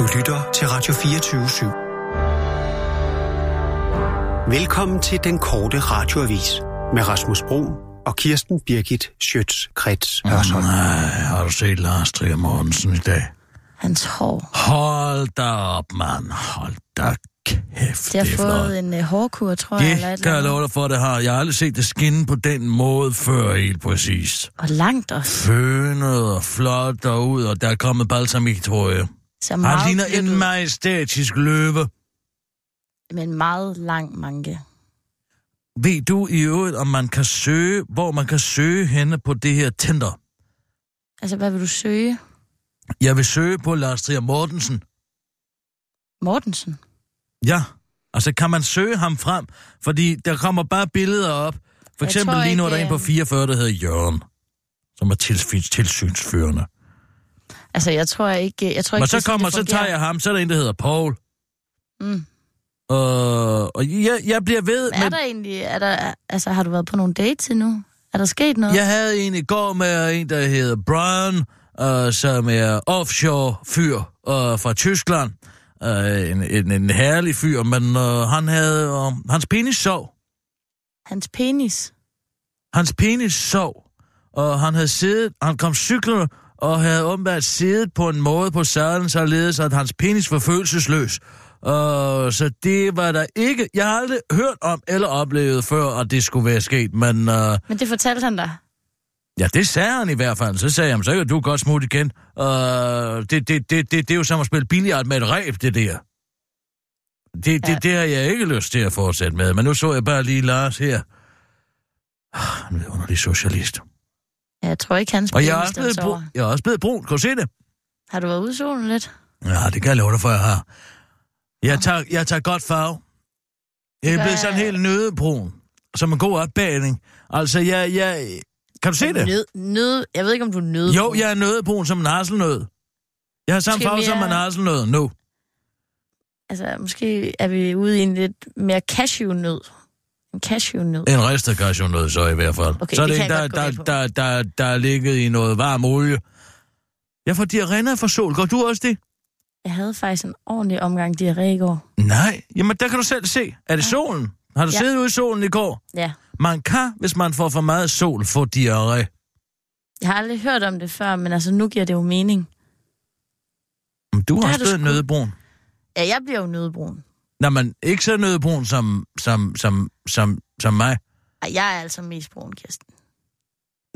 Du lytter til Radio 24 /7. Velkommen til den korte radioavis med Rasmus Bro og Kirsten Birgit Schøtz-Krets Hørsholm. Nej, har du set Lars Trier Mortensen i dag? Hans hår. Hold da op, mand. Hold da kæft, Det har det fået flot. en uh, hårkur, tror jeg. Eller et Det kan jeg love dig for, det har. Jeg har aldrig set det skinne på den måde før, helt præcis. Og langt også. Fønet og flot derud, og der er kommet balsamik, tror jeg. Meget Han ligner en majestætisk løve. med en meget lang manke. Ved du i øvrigt, om man kan søge, hvor man kan søge henne på det her Tinder? Altså, hvad vil du søge? Jeg vil søge på Lars Trier Mortensen. Mortensen? Ja, altså kan man søge ham frem? Fordi der kommer bare billeder op. For Jeg eksempel lige nu er der en på øh, 44, der hedder Jørgen, som er tilsyns, tilsynsførende. Altså, jeg tror ikke... Jeg tror ikke Men så kommer, så tager jeg ham, så er der en, der hedder Paul. Mm. Og, og jeg, jeg bliver ved Er med... der egentlig... Er der, altså, har du været på nogle dates endnu? Er der sket noget? Jeg havde en i går med en, der hedder Brian, uh, som er offshore-fyr uh, fra Tyskland. Uh, en, en, en herlig fyr, men uh, han havde... Uh, hans penis sov. Hans penis? Hans penis sov, og han havde siddet, han kom cyklerne, og havde åbenbart siddet på en måde på sadlen, således at hans penis var følelsesløs. Og så det var der ikke, jeg har aldrig hørt om eller oplevet før, at det skulle være sket, men uh, Men det fortalte han dig. ja, det sagde han i hvert fald. Så sagde jeg, så kan du godt smutte igen. Uh, det, det, det, det, det er jo som at spille billiard med et ræb, det der. Det, det, Ja. det har jeg ikke lyst til at fortsætte med, men nu så jeg bare lige Lars her. Ah, er en underlig socialist. Jeg tror ikke, hans Og jeg er, også blevet brun. jeg er også blevet brun. Kan du se det? Har du været ude i solen lidt? Ja, det kan jeg love dig for, jeg har. Jeg tager, jeg tager godt farve. Jeg er blevet sådan helt nødebrun. Som en god opbagning. Altså, jeg, jeg... Kan du se det? Nød, nød, jeg ved ikke, om du nød. Jo, jeg er nødebrun som en hasselnød. Jeg har samme farve som en hasselnød nu. Altså, måske er vi ude i en lidt mere cashewnød. En cashewnød. En ristet cashewnød, så i hvert fald. Okay, så er det det, jeg der, der, der, der, der er ligget i noget varm olie. Jeg får diarré for sol. Går du også det? Jeg havde faktisk en ordentlig omgang diarré i går. Nej. Jamen, der kan du selv se. Er det solen? Har du Ja. siddet ude i solen i går? Ja. Man kan, hvis man får for meget sol, få diarré. Jeg har aldrig hørt om det før, men altså, nu giver det jo mening. Men Du har også blevet sgu- nødebrun. Ja, jeg bliver jo nødbrun. Nå, men ikke så nødebrun som, som, som, som, som mig. Ej, jeg er altså mest brun, Kirsten.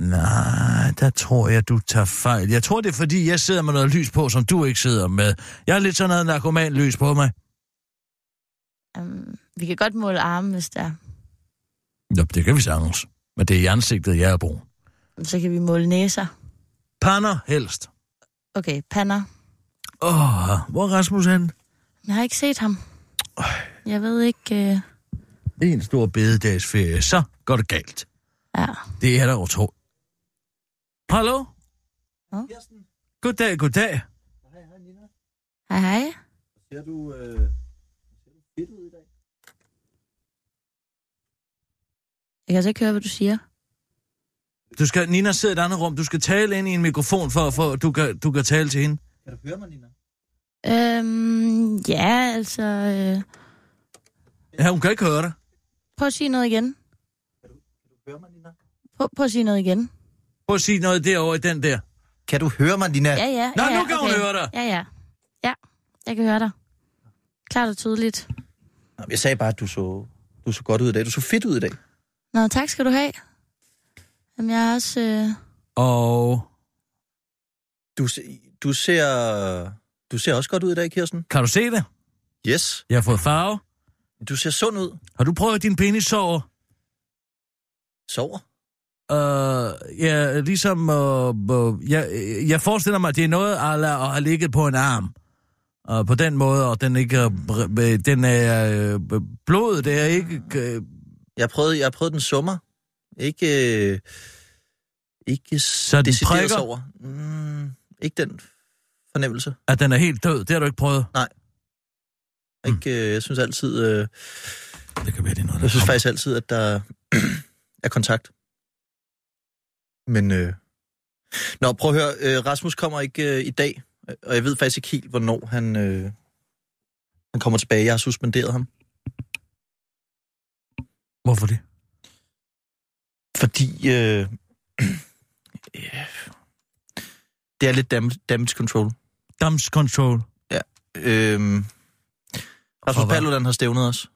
Nej, der tror jeg, du tager fejl. Jeg tror, det er fordi, jeg sidder med noget lys på, som du ikke sidder med. Jeg har lidt sådan noget narkoman-lys på mig. Um, vi kan godt måle arme, hvis der er. Nå, det kan vi sagtens. Men det er i ansigtet, jeg er brun. Så kan vi måle næser. Pander helst. Okay, pander. Åh, oh, hvor er Rasmus hen? Jeg har ikke set ham. Jeg ved ikke... Uh... En stor bededagsferie, så går det galt. Ja. Det er der utro. Hallo? Ja? Goddag, goddag. Hej, hej. Ser du, øh, ser du fedt ud i dag? Jeg kan altså ikke høre, hvad du siger. Du skal, Nina sidder i et andet rum. Du skal tale ind i en mikrofon, for, for du, kan, du kan tale til hende. Kan du høre mig, Nina? Øhm, ja, altså... Øh... Ja, hun kan ikke høre dig. Prøv at sige noget igen. Kan du høre mig, Nina? Prøv, prøv at sige noget igen. Prøv at sige noget derovre i den der. Kan du høre mig, Nina? Ja, ja. Nå, ja, ja, nu kan hun høre dig. Ja, ja. Ja, jeg kan høre dig. Klart og tydeligt. Nå, Jeg sagde bare, at du så, du så godt ud i dag. Du så fedt ud i dag. Nå, tak skal du have. Jamen, jeg er også... Øh... Og Du, du, ser, du ser også godt ud i dag, Kirsten. kan du se det? Yes. Jeg har fået farve. Du ser sund ud. Har du prøvet din penis sover? Sover. Uh, ja, ligesom... Uh, uh, jeg, jeg forestiller mig, at det er noget, at have ligget på en arm. Uh, på den måde, og den ikke... Uh, den er... Uh, blodet det er ikke... Uh, Jeg prøvede, jeg prøvede den summer. Ikke, øh, ikke Så den prikker? sover. Mm, ikke den fornemmelse. at den er helt død. Det har du ikke prøvet. Ikke, øh, jeg synes altid, øh, Det kan være, det er noget, jeg synes kommer. faktisk altid, at der er kontakt. Men, øh... Nå, prøv at høre, øh, Rasmus kommer ikke øh, i dag, Og jeg ved faktisk ikke helt, hvornår han, øh, han kommer tilbage. Jeg har suspenderet ham. Hvorfor det? Fordi øh, øh, det er lidt damage control. Damage control. Øh, For Rasmus? Paludan har stævnet os.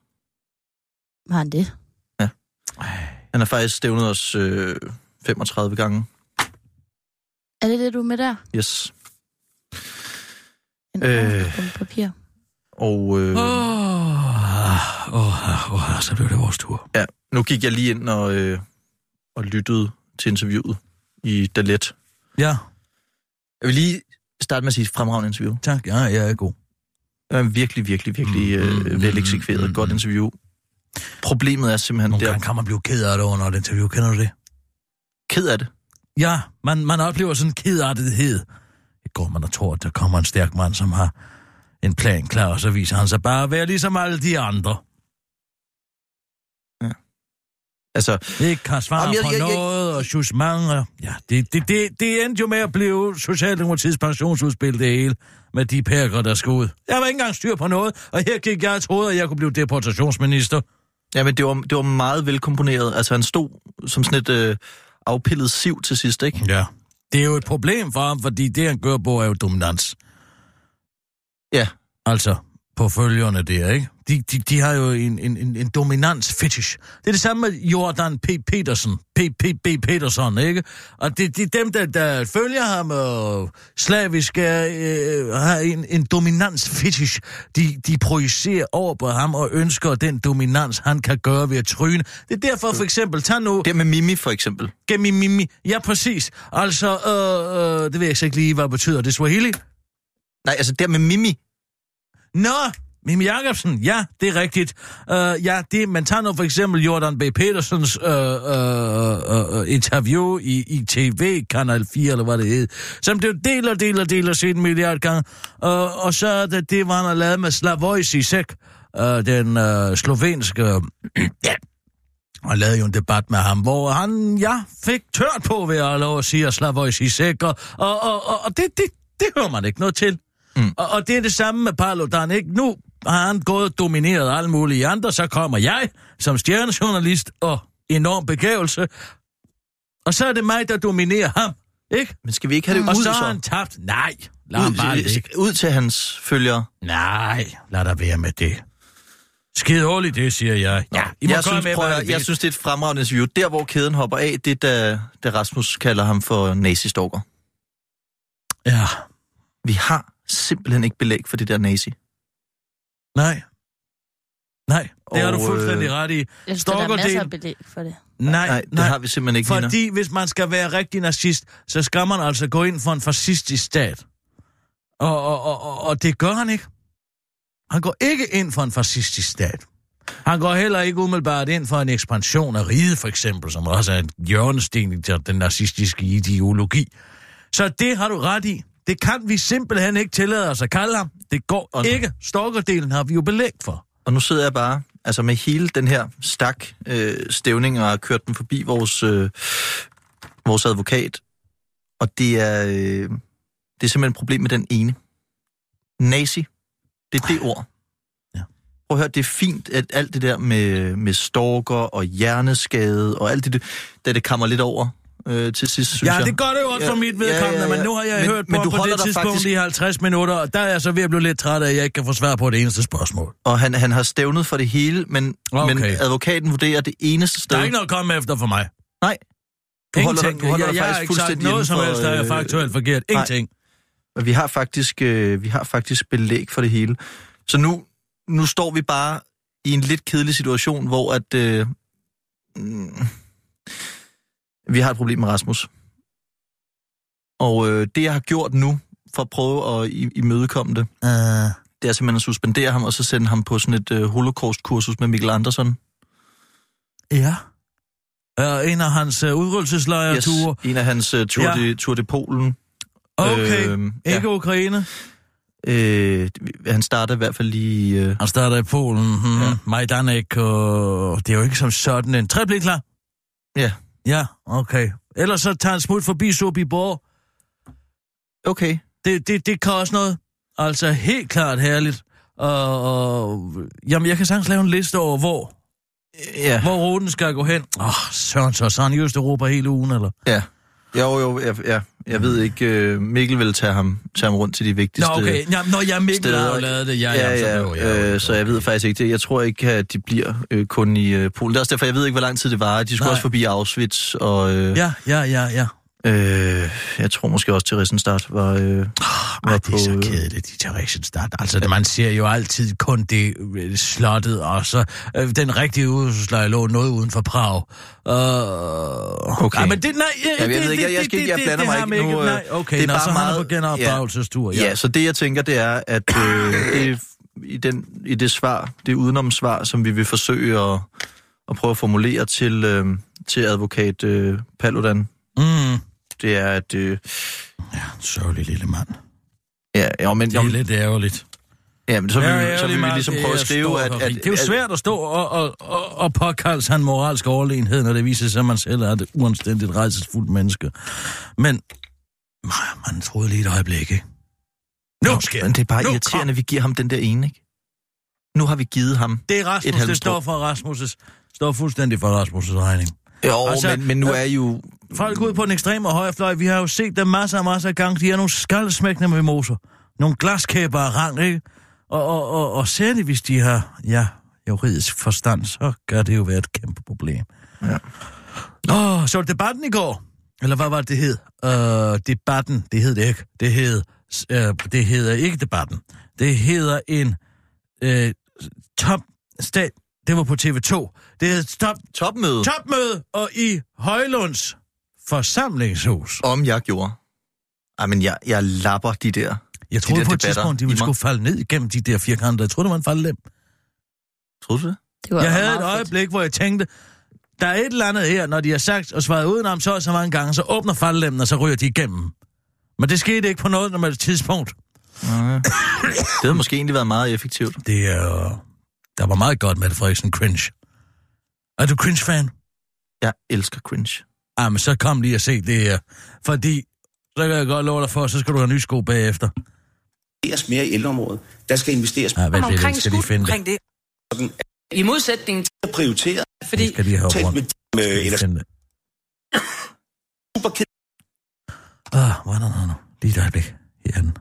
Har han det? Han har faktisk stævnet os øh, 35 gange. Er det det, du er med der? Yes. En Øh. på papir. Og øh, Åh, åh, åh, så blev det vores tur. ja, nu gik jeg lige ind og, øh, og lyttede til interviewet i Dalet. Ja, Jeg vil lige starte med at sige fremragende interview. tak. Ja, jeg er god. Det var virkelig, virkelig, virkelig Mm, øh, vel eksekveret mm, godt interview. Problemet er simpelthen, Nogle der gange kan man blive ked af det under et interview. Kender du det? ked af det. Ja, man, man oplever sådan en kedartighed. I går man og tror, at der kommer en stærk mand, som har en plan klar, og så viser han sig bare at være ligesom alle de andre. Altså, Ikke kan svare Jamen, jeg- på jeg- jeg- noget, og og ja, det, det, det, det endte jo med at blive Socialdemokratiets pensionsudspil, det hele, med de pærker, der skulle ud. Jeg var ikke engang styr på noget, og her gik jeg og troede, at jeg kunne blive deportationsminister. ja, men det var, det var meget velkomponeret. Altså, han stod som sådan et øh, afpillet siv til sidst, ikke? Ja. Det er jo et problem for ham, fordi det, han gør på, er jo dominans. Ja. Altså, på følgerne der, ikke? De, de, de har jo en, en, en, en dominans fetish. Det er det samme med Jordan P. Peterson. P. P. B. Peterson, ikke? Og det, er dem, der, der følger ham og slavisk er, øh, har en, en dominans fetish. De, de projicerer over på ham og ønsker den dominans, han kan gøre ved at tryne. Det er derfor for eksempel, tag nu... Det med Mimi, for eksempel. Gemi mimi. Ja, præcis. Altså, øh, øh, det ved jeg ikke lige, hvad betyder. Det Swahili? Nej, altså, der med Mimi. Nå, Mimi Jacobsen, ja, det er rigtigt. Uh, ja, det, man tager nu for eksempel Jordan B. Petersens uh, uh, uh, interview i, i TV, Kanal 4, eller hvad det hed, som det deler, deler, deler sin en milliard gange. Uh, øh, og så er det, det, var han har lavet med Slavoj Zizek, uh, øh, den uh, slovenske... ja, og lavede jo en debat med ham, hvor han, ja, fik tørt på ved at lov at sige, at Slavoj Zizek, og, og, og, og det, det, det hører man ikke noget til. Mm. Og, og det er det samme med Paludan, ikke? Nu har han gået og domineret alle mulige andre, så kommer jeg som stjernejournalist og enorm begævelse, og så er det mig, der dominerer ham, ikke? Men skal vi ikke have det Og ud, så så? har han tabt. Nej, lad ham bare Ud, ligge. ud til hans følgere. Nej, lad der være med det. Skide dårligt, det siger jeg. Ja, I må jeg, synes, med, prøv, jeg synes, det er et fremragende interview. Der, hvor kæden hopper af, det er, da, da Rasmus kalder ham for nazistalker. Ja, Vi har simpelthen ikke belæg for det der nazi. nej. Nej, det har du fuldstændig øh, ret i. Jeg synes, der er masser af belæg for det. Nej, Nej, det har vi simpelthen ikke, Nina. Fordi hvis man skal være rigtig nazist, så skal man altså gå ind for en fascistisk stat. Og, og, og, og, og det gør han ikke. Han går ikke ind for en fascistisk stat. Han går heller ikke umiddelbart ind for en ekspansion af riget, for eksempel, som også er en hjørnesten i den nazistiske ideologi. Så det har du ret i. Det kan vi simpelthen ikke tillade os at kalde ham. Det går Og- ikke. Stalkerdelen har vi jo belæg for. Og nu sidder jeg bare altså med hele den her stak øh, stævning og har kørt den forbi vores, øh, vores advokat. Og det er, øh, det er simpelthen et problem med den ene. Nazi. Det er det ord. Ja. Prøv at høre, det er fint, at alt det der med, med stalker og hjerneskade og alt det, da det kommer lidt over øh, til sidst, synes Ja, jeg. det gør det jo også Ja, for mit ja, vedkommende, ja, ja. men nu har jeg Men- hørt men på du på det tidspunkt faktisk- i 50 minutter, og der er jeg så ved at blive lidt træt af, at jeg ikke kan få svar på det eneste spørgsmål. Og han, han har stævnet for det hele, men, Okay. men advokaten vurderer det eneste sted... Der er ikke noget at komme efter for mig. Nej. Du holder, dig, Ingenting. du holder jeg, dig faktisk fuldstændig noget som helst, der er øh, faktuelt forkert. nej. Ingenting. Men vi har faktisk, øh, vi har faktisk belæg for det hele. Så nu, nu står vi bare i en lidt kedelig situation, hvor at, øh, mm, vi har et problem med Rasmus. Og øh, det, jeg har gjort nu, for at prøve at i- imødekomme det, Uh, det er simpelthen at suspendere ham, og så sende ham på sådan et øh, holocaust-kursus med Mikkel Andersen. ja. Uh, en af hans uh, udryddelseslejreture. en af hans uh, tur, Ja. ja. de, tur til Polen. Okay, Øhm, ikke Ukraine. Øh, han starter i hvert fald lige... Øh, Han starter i Polen. Hmm. Ja. Ja. Majdanek, og det er jo ikke som sådan en... Tre klar? ja, Ja, okay. Ellers så tager han smut forbi Sobibor. okay. Det, det, det kan også noget. Altså helt klart herligt. Og, og jamen, jeg kan sagtens lave en liste over, hvor, Ja, hvor ruten skal gå hen. Åh, oh, søren, så så er han i Østeuropa hele ugen, eller? ja. Jo, jo, jeg, ja, jeg ved ikke, øh, Mikkel vil tage ham, tage ham rundt til de Nå, vigtigste okay. Jamen, når jeg Mikkel har jo steder. lavet det. Ja, Ja, ja, ja, så, jo, ja, øh, så jeg ved faktisk ikke det. Jeg tror ikke, at de bliver øh, kun i øh, Polen. Det er også derfor, jeg ved ikke, hvor lang tid det var. De skulle Nej. også forbi Auschwitz, og øh, Ja, ja, ja, ja. Øh, jeg tror måske også, til Risenstart var... Øh, Ej, var det er så på, øh, kedeligt, de terroristen start. Altså, det, man ser jo altid kun det øh, slottet, og så øh, den rigtige udsløj lå noget uden for Prag. Uh, Okay. Ej, men det, nej, Ja, jeg ved ikke, jeg- jeg skal ikke- jeg blander mig ikke nu, øh, Nej, okay, det er nå, bare så han er meget- på genopdragelsestur. Ja. ja, så det jeg tænker, det er, at øh, det, i, den, i det svar, det udenomsvar, som vi vil forsøge at, at prøve at formulere til, øh, til advokat øh, Paludan, Mm. Det er, at... Øh, Ja, sørgelig lille mand. ja, jo, men, Det er lidt ærgerligt. ja, men så vil, Ja, vi, så vil vi ligesom prøve at skrive, at... at, rigt. Det er jo at- svært at stå og, og, og, og påkalde sig en moralsk overlegenhed, når det viser sig, at man selv er et uanstændigt rejsesfuldt menneske. Men nej, man troede lige et øjeblik, ikke? Nu Nå, sker Men det er bare Nu irriterende, at vi giver ham den der ene, ikke? Nu har vi givet ham... Det er Et Rasmus, halmstrå. det står for Rasmus' står fuldstændig for Rasmus' regning. Jo, Altså, men, men nu øh, er jo... Folk ude på den ekstreme højrefløj, vi har jo set dem masser og masser af gange, de er nogle skaldsmækkende med moser. Nogle glaskæber af rang, ikke? Og, og, og, og særligt hvis de har, ja, juridisk forstand, så gør det jo være et kæmpe problem. Ja. Åh, så var det debatten i går? Eller hvad var det, det hed? Øh, debatten, det hed det ikke. Det hed, øh, det hedder ikke debatten. Det hedder en øh, top stat. Det var på TV2. Det hedder top, Topmøde, topmøde og i Højlunds forsamlingshus. om jeg gjorde. Ej, men jeg, jeg lapper de der... Jeg troede der på et debatter tidspunkt, de i ville mig. skulle falde ned igennem de der firkanter. Jeg troede, det var en faldlem. Troede du det? Det var Jeg havde et fedt. øjeblik, hvor jeg tænkte, der er et eller andet her, når de har sagt og svaret udenom så og så mange gange, så åbner faldlemmen, og så ryger de igennem. Men det skete ikke på noget normalt tidspunkt. Nej. Det havde måske egentlig været meget effektivt. Det er... Der var meget godt med Frederiksen cringe. Er du cringe-fan? Jeg elsker cringe. Ah, men så kom lige og se det her. Fordi, så kan jeg godt love dig for, så skal du have nye sko bagefter. investeres mere i ældreområdet. Der skal investeres Ja, lidt, omkring jeg skal skuld finde det. omkring det. I modsætning til, mere prioriteret. fordi Jeg skal lige have rundt. med, med eller finde det. super Ah, hvor er der nu? Lige et øjeblik. Herhen.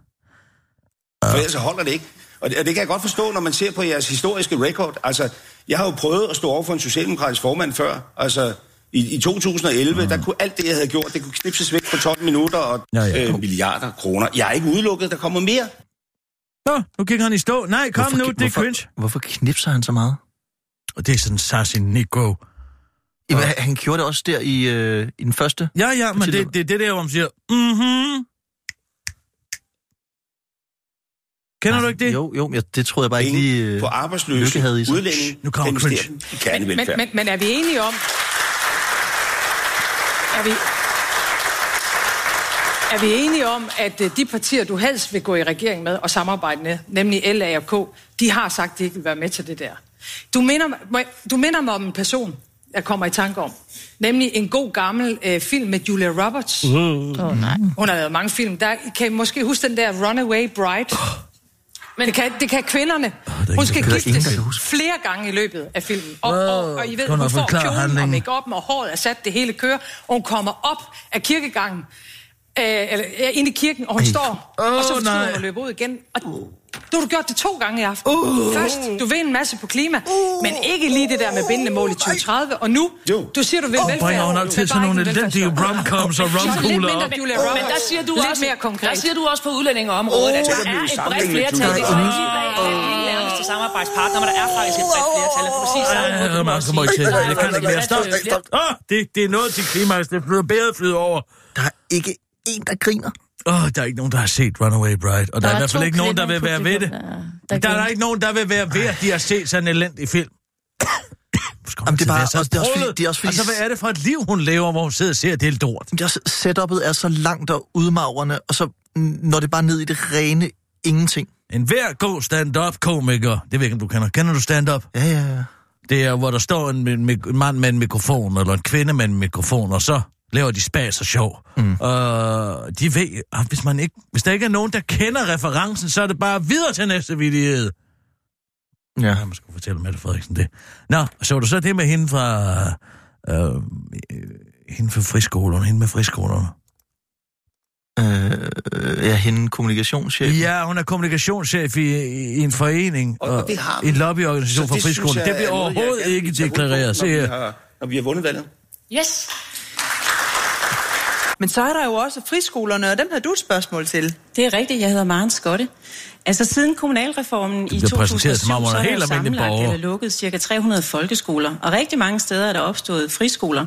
For ellers så holder det ikke. Og det, og det kan jeg godt forstå, når man ser på jeres historiske record. Altså, jeg har jo prøvet at stå over for en socialdemokratisk formand før. Altså, i, i 2011, mm. der kunne alt det, jeg havde gjort, det kunne knipses væk på 12 minutter og Ja, ja. Øh, milliarder kroner. Jeg er ikke udelukket, der kommer mere. Nå, nu gik han i stå. Nej, kom Hvorfor- nu, det er hvorfor, cringe. Hvorfor knipser han så meget? Og det er sådan sassy Nico. Jamen, han- han gjorde det også der i, øh, i den første. Ja, ja, men det, det er det der, hvor man siger, mhm. Kender du ikke det? Jo, jo, men jeg, det troede jeg bare ikke lige... Øh, på arbejdsløse havde i udlændinge. Nu kommer cringe. i men, kernevelfærd. men, men er vi enige om... Er vi, er vi enige om, at øh, de partier, du helst vil gå i regering med og samarbejde med, nemlig LA og K, de har sagt, at de ikke vil være med til det der. Du minder, du minder mig om en person, jeg kommer i tanke om. Nemlig en god gammel øh, film med Julia Roberts. Åh, oh, nej. Hun har lavet mange film. Der kan I måske huske den der Runaway Bride. Men det kan, det kan kvinderne. er Hun skal giftes flere gange i løbet af filmen. Og, Wow. og, og I ved, du hun får kjolen og handlingen? make og håret er sat, det hele kører. Og hun kommer op af kirkegangen, øh, eller ind i kirken, og hun Ej. står, Åh, og så fortryder hun og løber ud igen. Og du har du gjort det to gange i aften. Uh. Først, du vil en masse på klima, uh. men ikke lige det der med bindende mål i 2030. Og nu, Jo. du siger, du vil velfærd. Bringer hun men altid sådan nogle elendige romcoms og romkugler op. Men der siger du lidt også, mere konkret. Der siger du også på udlændingeområdet, at der det er et bredt flertal. Det er nærmeste samarbejdspartnere, men der er faktisk et bredt flertal af præcis samme måde, Ja, man ikke. Jeg kan ikke mere. Stop, stop. Åh, det, det er noget til klimaks. Det flyder bedre flyder over. der er ikke en, der griner. Åh, oh, der er ikke nogen, der har set Runaway Bride. Og der, er i hvert fald ikke nogen, der vil være ved det. Der, Der er der ikke nogen, der vil være ved, at de har set sådan en elendig film. Jamen, det er bare- også- det er også fordi- det er også fordi- Altså, hvad er det for et liv, hun lever, hvor hun sidder og ser det er lort? Det er også, setup'et er så langt og udmagrende, og så når det bare ned i det rene ingenting. En hver god stand-up-komiker, det ved jeg ikke, om du kender. Kender du stand-up? Ja, ja, ja. Det er, hvor der står en, en, en mand med en mikrofon, eller en kvinde med en mikrofon, og så laver de spas og sjov. Mm. Og de ved, at hvis, man ikke, hvis der ikke er nogen, der kender referencen, så er det bare videre til næste vidighed. Ja. Ja, man skulle fortælle Mette Frederiksen det. Nå, så du så det med hende fra... Øh, øh, hende fra friskolerne, hende med friskolerne. Øh, ja, hende kommunikationschef. Ja, hun er kommunikationschef i, i en forening, Og- og det har i en lobbyorganisation for friskolen. Det er bliver overhovedet ikke deklareret. Se Når vi, her. har, når vi har vundet valget. Yes. Men så er der jo også friskolerne, og dem har du et spørgsmål til. Det er rigtigt, jeg hedder Maren Skotte. Altså siden kommunalreformen i bliver præsenteret, 2007, som om hun er så er helt sammenlagt eller lukket cirka 300 folkeskoler, og rigtig mange steder er der opstået friskoler.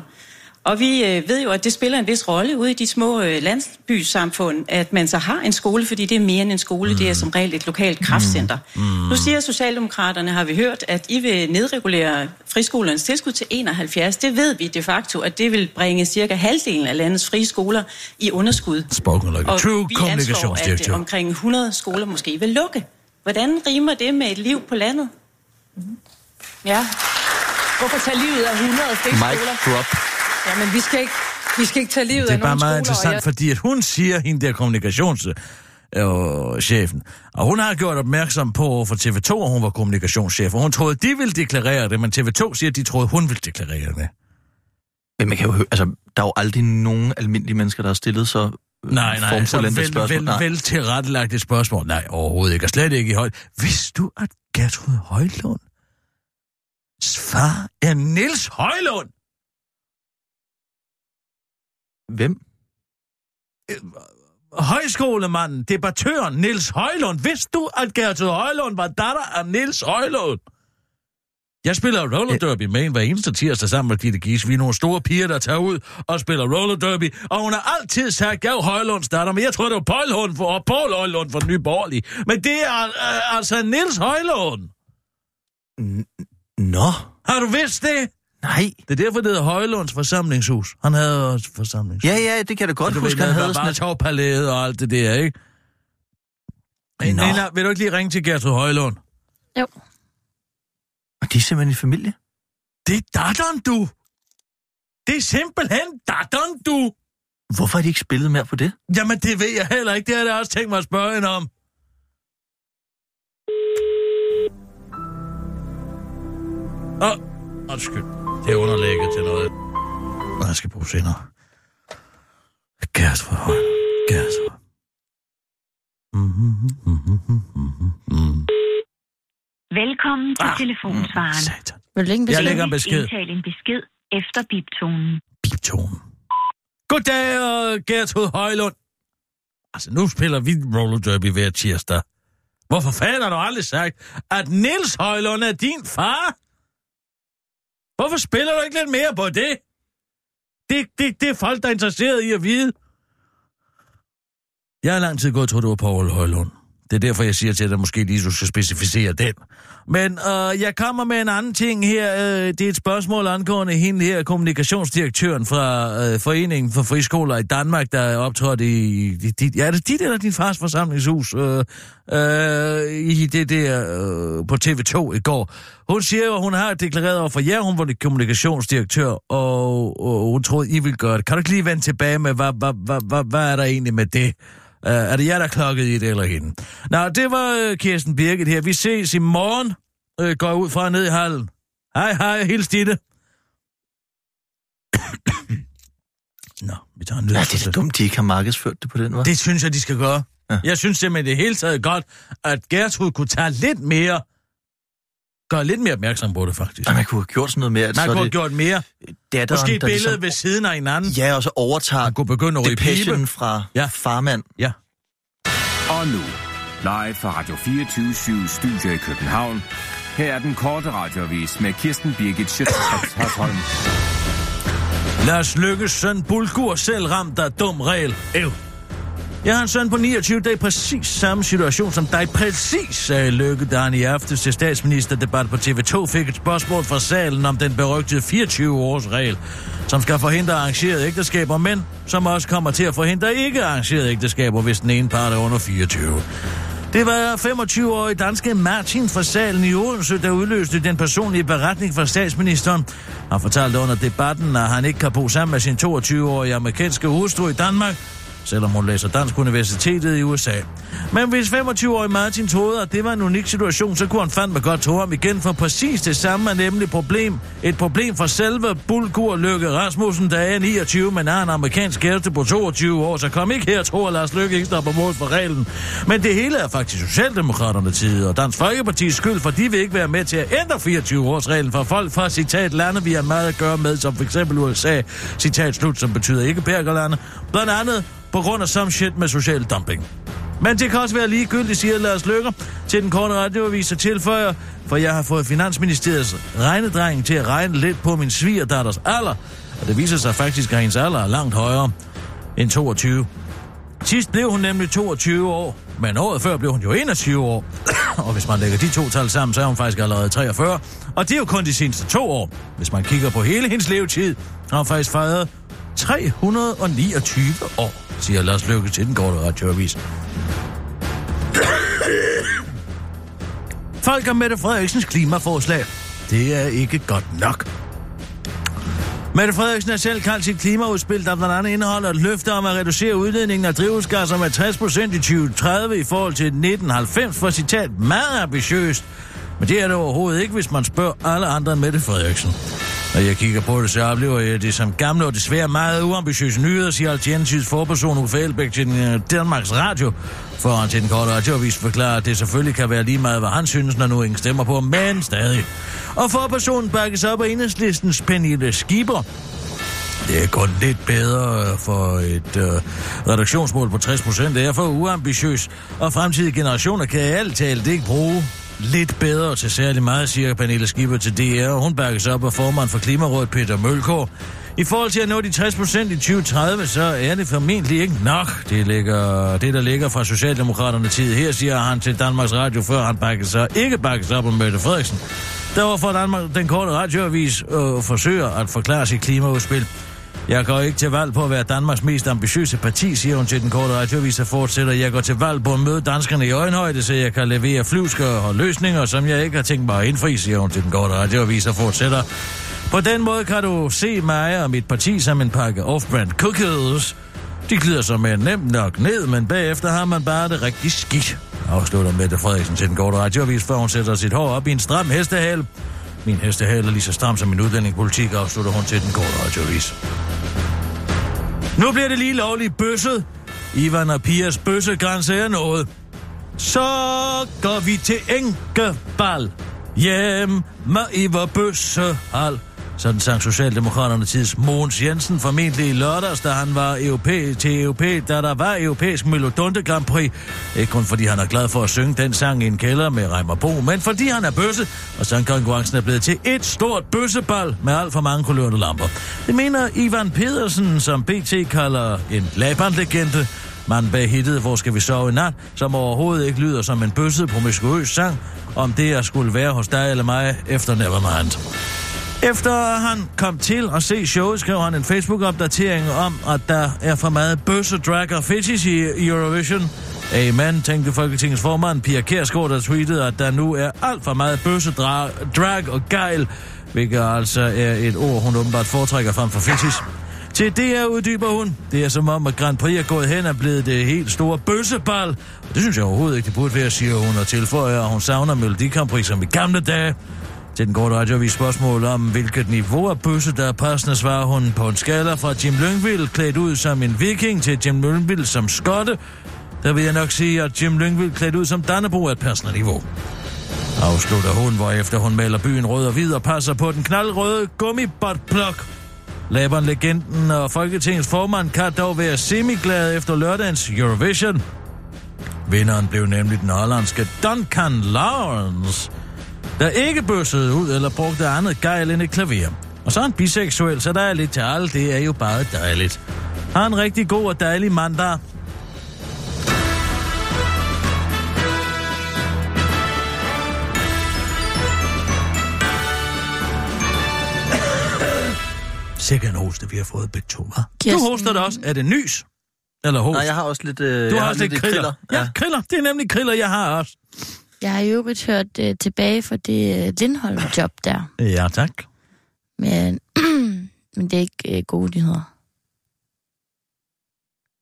Og vi øh, ved jo, at det spiller en vis rolle ude i de små øh, landsbysamfund, at man så har en skole, fordi det er mere end en skole, mm. det er som regel et lokalt kraftcenter. Mm. Nu siger Socialdemokraterne, har vi hørt, at I vil nedregulere friskolernes tilskud til 71. Det ved vi de facto, at det vil bringe cirka halvdelen af landets frie skoler i underskud. Spoken like Og true vi anslår, at omkring 100 skoler måske vil lukke. Hvordan rimer det med et liv på landet? Ja. Hvorfor tage livet af 100 Mic friskoler? drop. Ja, men vi skal ikke, vi skal ikke tage livet Det af er bare nogen meget skoler. interessant, jeg, fordi at hun siger, hende der kommunikationschefen, og hun har gjort opmærksom på for TV2, at hun var kommunikationschef, og hun troede, de ville deklarere det, men TV2 siger, at de troede, hun ville deklarere det. Men man kan jo høre, altså, der er jo aldrig nogen almindelige mennesker, der har stillet så øh, Nej, nej, så formfuldendt et vel, spørgsmål. vel, Nej. vel tilrettelagt et spørgsmål. Nej, overhovedet ikke, og slet ikke i højt. Vidste du, at Gertrud Højlund far er Nils Højlund? Hvem? Højskolemanden, debattøren Nils Højlund. Vidste du, at Gertrud Højlund var datter af Nils Højlund? Jeg spiller roller derby med en hver eneste tirsdag sammen med Gitte Gies. Vi er nogle store piger, der tager ud og spiller roller derby. Og hun har altid sagt, Gav Højlunds datter, men jeg tror, det var Paul Højlund for, og Paul Højlund for nye borgerlige. Men det er øh, altså Nils Højlund. Nå, Har du vidst det? Nej. Det er derfor, det hedder Højlunds forsamlingshus. Han havde også forsamlingshus. Ja, ja, det kan jeg da godt huske, ved, han havde sådan bare et... tovpalæet og alt det der, ikke? Nå. Nina, vil du ikke lige ringe til Gertrud Højlund? Jo. Og de er simpelthen i familie. Det er datteren, du. Det er simpelthen datteren, du. Hvorfor har de ikke spillet mere på det? Jamen, det ved jeg heller ikke. Det har jeg også tænkt mig at spørge hende om. Åh, oh, undskyld. Det er underlægget til noget. Hvad jeg skal bruge senere. Gertrud Højlund. Gertrud. Mm-hmm. Velkommen til Ah, telefonsvaren. Satan. Vil du lægge en Jeg lægger en besked. Indtal en besked efter biptonen. Biptonen. Goddag, Gertrud Højlund. Altså, nu spiller vi roller derby hver tirsdag. Hvorfor fanden har du aldrig sagt, at Nils Højlund er din far? Hvorfor spiller du ikke lidt mere på det? Det, det, det er folk, der er interesseret i at vide. Jeg har lang tid gået og troet, du var Paul Højlund. Det er derfor, jeg siger til dig, måske lige du skal specificere den. Men øh, jeg kommer med en anden ting her. Øh, det er et spørgsmål angående hende her, kommunikationsdirektøren fra øh, Foreningen for Friskoler i Danmark, der er optrådt i... i dit, ja, er det dit eller din fars forsamlingshus? Øh, øh, I det der øh, på TV2 i går. Hun siger jo, at hun har deklareret over for jer, hun var kommunikationsdirektør, og, og hun troede, I ville gøre det. Kan du ikke lige vende tilbage med, hvad, hvad, hvad, hvad, hvad er der egentlig med det? Uh, er det jer, der klokket i det, eller hende? Nå, det var uh, Kirsten Birgit her. Vi ses i morgen. Uh, går ud fra ned i hallen. Hej, hej, hils Ditte. Nå, vi tager en lyd. Ja, det er da dumt, de ikke har markedsført det på den måde. Det synes jeg, de skal gøre. Ja. Jeg synes simpelthen det hele taget godt, at Gertrud kunne tage lidt mere... Gøre lidt mere opmærksom på det, faktisk. Og man kunne have gjort sådan noget mere, Man så kunne have det gjort mere. datteren, Måske et der billede ligesom, ved siden af hinanden. Ja, og så overtager Man kunne begynde at depression fra Ja. farmand. Ja. Og nu, live fra Radio 24 Studio i København. Her er den korte radiovis med Kirsten Birgit Schøtzgrads Hasholm. Lars Lykkes søn Bulgur selv ramt af dum regel. Ev. Jeg har en søn på 29, der er i præcis samme situation som dig. Præcis, sagde Lykke, da han i aftes til statsministerdebat på TV2 fik et spørgsmål fra salen om den berygtede 24-års regel, som skal forhindre arrangerede ægteskaber, men som også kommer til at forhindre ikke arrangerede ægteskaber, hvis den ene part er under 24. Det var 25-årige danske Martin fra salen i Odense, der udløste den personlige beretning fra statsministeren. Han fortalte under debatten, at han ikke kan bo sammen med sin 22-årige amerikanske hustru i Danmark, selvom hun læser Dansk Universitetet i USA. Men hvis 25-årig Martin troede, at det var en unik situation, så kunne han fandme godt tro ham igen, for præcis det samme er nemlig problem. Et problem for selve Bulgur Lykke Rasmussen, der er 29, men er en amerikansk kæreste på 22 år, så kom ikke her og tro, at Lars Lykke ikke står på mål for reglen. Men det hele er faktisk Socialdemokraterne tid, og Dansk Folkeparti's skyld, for de vil ikke være med til at ændre 24-årsreglen for folk fra citat lande, vi har meget at gøre med, som for eksempel USA, citat slut, som betyder ikke perkerlande, blandt andet på grund af some shit med social dumping. Men det kan også være ligegyldigt, siger Lars Løkker til den korte radioavis og tilføjer, for jeg har fået Finansministeriets regnedreng til at regne lidt på min svigerdatters alder, og det viser sig faktisk, at hendes alder er langt højere end 22. Sidst blev hun nemlig 22 år, men året før blev hun jo 21 år. og hvis man lægger de to tal sammen, så er hun faktisk allerede 43. Og det er jo kun de seneste to år. Hvis man kigger på hele hendes levetid, har hun faktisk fejret 329 år, siger Lars Løkke til den korte radioavis. Folk er Mette Frederiksens klimaforslag. Det er ikke godt nok. Mette Frederiksen har selv kaldt sit klimaudspil, der blandt andet indeholder et løfte om at reducere udledningen af drivhusgasser med 60 procent i 2030 i forhold til 1990 for citat meget ambitiøst. Men det er det overhovedet ikke, hvis man spørger alle andre end Mette Frederiksen. Når jeg kigger på det, så oplever jeg det som gamle og desværre meget uambitiøse nyheder, siger Alternativets forperson Uffe Elbæk til den, øh, Danmarks Radio. For til den korte radioavis forklarer, at det selvfølgelig kan være lige meget, hvad han synes, når nu ingen stemmer på, men stadig. Og forpersonen bakkes op af enhedslistens Pernille Skipper, det er kun lidt bedre øh, for et øh, reduktionsmål på 60 procent. Det er for uambitiøs, og fremtidige generationer kan alt talt ikke bruge lidt bedre til særlig meget, siger Pernille Skipper til DR, og hun bakkes op af formand for Klimarådet Peter Mølgaard. I forhold til at nå de 60 procent i 2030, så er det formentlig ikke nok. Det, ligger, det der ligger fra Socialdemokraterne tid her, siger han til Danmarks Radio, før han bakkes sig, ikke bakkes op om Mette Frederiksen. Derfor Danmark, den korte radioavis øh, forsøger at forklare sit klimaudspil. Jeg går ikke til valg på at være Danmarks mest ambitiøse parti, siger hun til den korte radioavis og fortsætter. Jeg går til valg på at møde danskerne i øjenhøjde, så jeg kan levere flyvsker og løsninger, som jeg ikke har tænkt mig at indfri, siger hun til den korte radioavis og fortsætter. På den måde kan du se mig og mit parti som en pakke off-brand cookies. De glider sig med nemt nok ned, men bagefter har man bare det rigtig skidt. Afslutter Mette Frederiksen til den korte radioavis, før hun sætter sit hår op i en stram hestehale. Min hestehale er lige så stram som min udlændingepolitik, afslutter hun til den korte radioavis. Nu bliver det lige lovligt bøsset. Ivan og Pias bøssegrænse er nået. Så går vi til Enkebal. Hjem med Ivar Bøssehal. Sådan sang Socialdemokraterne tids Mogens Jensen formentlig i lørdags, da han var europæ til europæ, da der var europæisk Melodonte Grand Prix. Ikke kun fordi han er glad for at synge den sang i en kælder med Reimer Bo, men fordi han er bøsse, og sangkonkurrencen er blevet til et stort bøssebal med alt for mange kulørte lamper. Det mener Ivan Pedersen, som BT kalder en labandlegende. Man bag hittet Hvor skal vi sove i nat, som overhovedet ikke lyder som en bøsset promiskuøs sang, om det at skulle være hos dig eller mig efter Nevermind. Efter han kom til at se showet, skrev han en Facebook-opdatering om, at der er for meget bøsse, drag og fetish i Eurovision. Amen, tænkte Folketingets formand Pia Kærsgaard, der tweetede, at der nu er alt for meget bøsse, drag, drag og gejl, hvilket altså er et ord, hun åbenbart foretrækker frem for fetish. Til det her uddyber hun. Det er som om, at Grand Prix er gået hen og blevet det helt store bøssebal. Og det synes jeg overhovedet ikke, det burde være, siger hun og tilføjer, at hun savner Melodi Grand Prix som i gamle dage. Til den korte radiovis spørgsmål om, hvilket niveau af bøsse, der er passende, svarer hun på en skala fra Jim Lyngvild klædt ud som en viking til Jim Lyngvild som skotte. Der vil jeg nok sige, at Jim Lyngvild klædt ud som Dannebro er et passende niveau. Afslutter hun, hvor efter hun maler byen rød og hvid og passer på den knaldrøde gummibotplok. Laberen, legenden og Folketingets formand kan dog være semiglad efter lørdagens Eurovision. Vinderen blev nemlig den hollandske Duncan Lawrence, der ikke bøssede ud eller brugte andet gejl end et klaver. Og så er han biseksuel, så der er lidt til alt. Det er jo bare dejligt. Har en rigtig god og dejlig mandag. Sikke en hoste, vi har fået begge to, hva'? Du hoster det også. Er det nys? Eller hos. Nej, jeg har også lidt... Øh, du jeg har også lidt kriller. Ja. ja, kriller. Det er nemlig kriller, jeg har også. Jeg har jo hørt uh, tilbage for det uh, Lindholm-job der. Ja, tak. Men, men det er ikke uh, gode nyheder.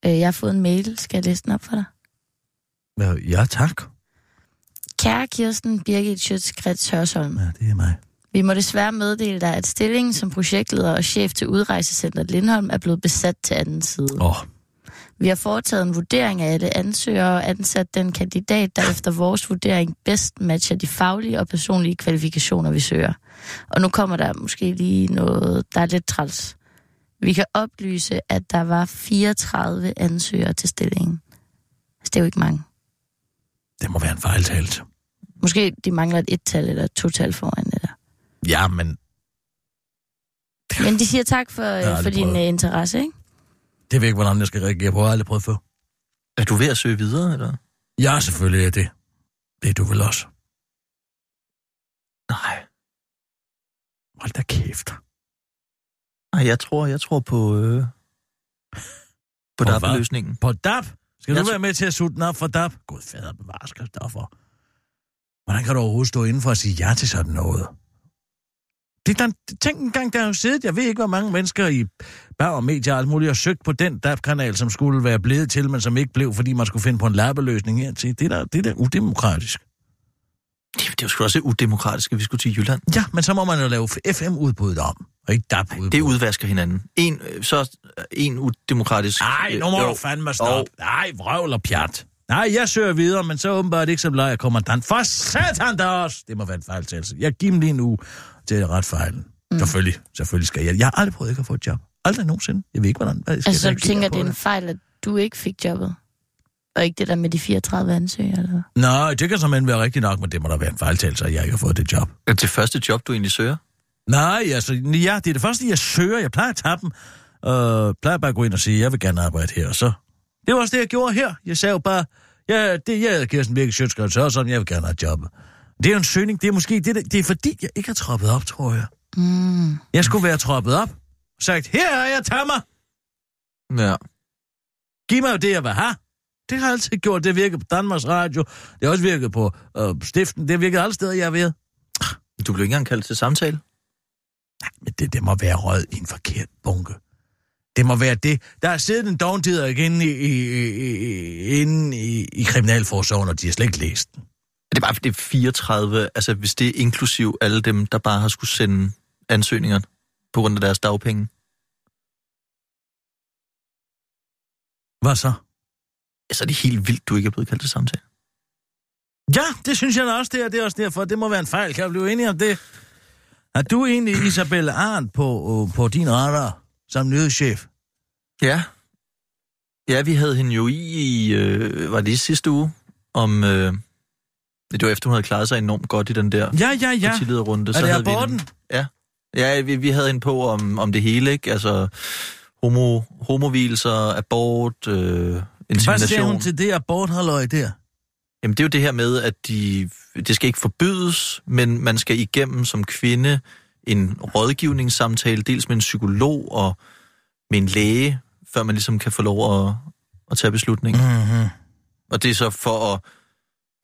Uh, jeg har fået en mail. Skal jeg læse den op for dig? Ja, tak. Kære Kirsten Birgit Schøtz-Krets Hørsholm. Ja, det er mig. Vi må desværre meddele dig, at stillingen som projektleder og chef til Udrejsecenter Lindholm er blevet besat til anden side. Åh. Oh. Vi har foretaget en vurdering af alle ansøgere og ansat den kandidat, der efter vores vurdering bedst matcher de faglige og personlige kvalifikationer, vi søger. Og nu kommer der måske lige noget, der er lidt træls. Vi kan oplyse, at der var 34 ansøgere til stillingen. Altså, det er jo ikke mange. Det må være en fejltagelse. Måske de mangler et et-tal eller et to-tal foran det der. Ja, men... Men de siger tak for, for din uh, interesse, ikke? Det ved jeg ikke, hvordan jeg skal reagere på. Jeg har aldrig prøvet før. Er du ved at søge videre, eller? Ja, selvfølgelig er det. Det er du vel også. Nej. Hold da kæft. Nej, jeg tror, jeg tror på... Øh, på, På DAP-løsningen. På DAP? Skal Jeg du være med til at sutte den op for DAP? Gud fader bevares, Christoffer. Hvordan kan du overhovedet stå inden for at sige ja til sådan noget? Det er der, tænk en gang, der har jo siddet, jeg ved ikke, hvor mange mennesker i bag og medier og alt muligt, har søgt på den DAP-kanal, som skulle være blevet til, men som ikke blev, fordi man skulle finde på en lappeløsning her til. Det er da, det er udemokratisk. Det, det er jo sgu også udemokratisk, at vi skulle til Jylland. Ja, men så må man jo lave FM-udbuddet om, og ikke DAP-udbuddet. Det udvasker hinanden. En, øh, så øh, en udemokratisk... Ej, nu må øh, du fandme stoppe. Nej, vrøvl og pjat. Nej, jeg søger videre, men så åbenbart ikke som lejerkommandant. For satan da også! Det må være en fejltagelse. Jeg giver dem lige nu til at ret fejlen. Mm. Selvfølgelig, selvfølgelig skal jeg. Jeg har aldrig prøvet ikke at få et job. Aldrig nogensinde. Jeg ved ikke, hvordan hvad jeg skal Altså, så du tænker, det er en fejl, at du ikke fik jobbet? Og ikke det der med de 34 ansøgere, eller? Nej, det kan simpelthen være rigtigt nok, men det må da være en fejltagelse, at jeg ikke har fået det job. Er det det første job, du egentlig søger? Nej, altså, ja, det er det første, jeg søger. Jeg plejer at tage dem. Øh, plejer bare at gå ind og sige, jeg vil gerne arbejde her, og så... Det var også det, jeg gjorde her. Jeg sagde jo bare, ja, det jeg hedder Kirsten Birke Sjøtskøl, så er sådan, jeg vil gerne have jobbet. Det er jo en søgning. Det er måske det, det er fordi, jeg ikke har troppet op, tror jeg. Mm. Jeg skulle være troppet op. Sagt, her er jeg, tag mig. Ja. Giv mig jo det, jeg vil have. Det har jeg altid gjort. Det virker på Danmarks Radio. Det har også virket på øh, Stiften. Det har virket alle steder, jeg er ved. Du blev ikke engang kaldt til samtale? Men det, det må være rød i en forkert bunke. Det må være det. Der er siddet en dogntider inde i, i, i, inde i, i Kriminalforsorgen, og de har slet ikke læst den. Er det bare, fordi det er 34, altså hvis det er inklusiv alle dem, der bare har skulle sende ansøgninger på grund af deres dagpenge? Hvad så? Ja, så er det helt vildt, du ikke er blevet kaldt til samtale. Ja, det synes jeg også, det er. Det er også derfor. Det må være en fejl. Kan vi blive enige om det? Er du egentlig Isabelle Arndt på, øh, på din radar som nyhedschef? Ja. Ja, vi havde hende jo i, øh, var det sidste uge, om... Øh, det var efter, hun havde klaret sig enormt godt i den der Ja, ja, ja. partilederrunde. Er det havde vi aborten? hende- Ja. Ja, vi, vi havde hende på om, om det hele, ikke? Altså, homo, homovilser, abort, øh, Hvad insemination. siger hun til det aborthalløj der? Jamen, det er jo det her med, at de, det skal ikke forbydes, men man skal igennem som kvinde en rådgivningssamtale, dels med en psykolog og med en læge, før man ligesom kan få lov at, at tage beslutningen. Mm-hmm. Og det er så for at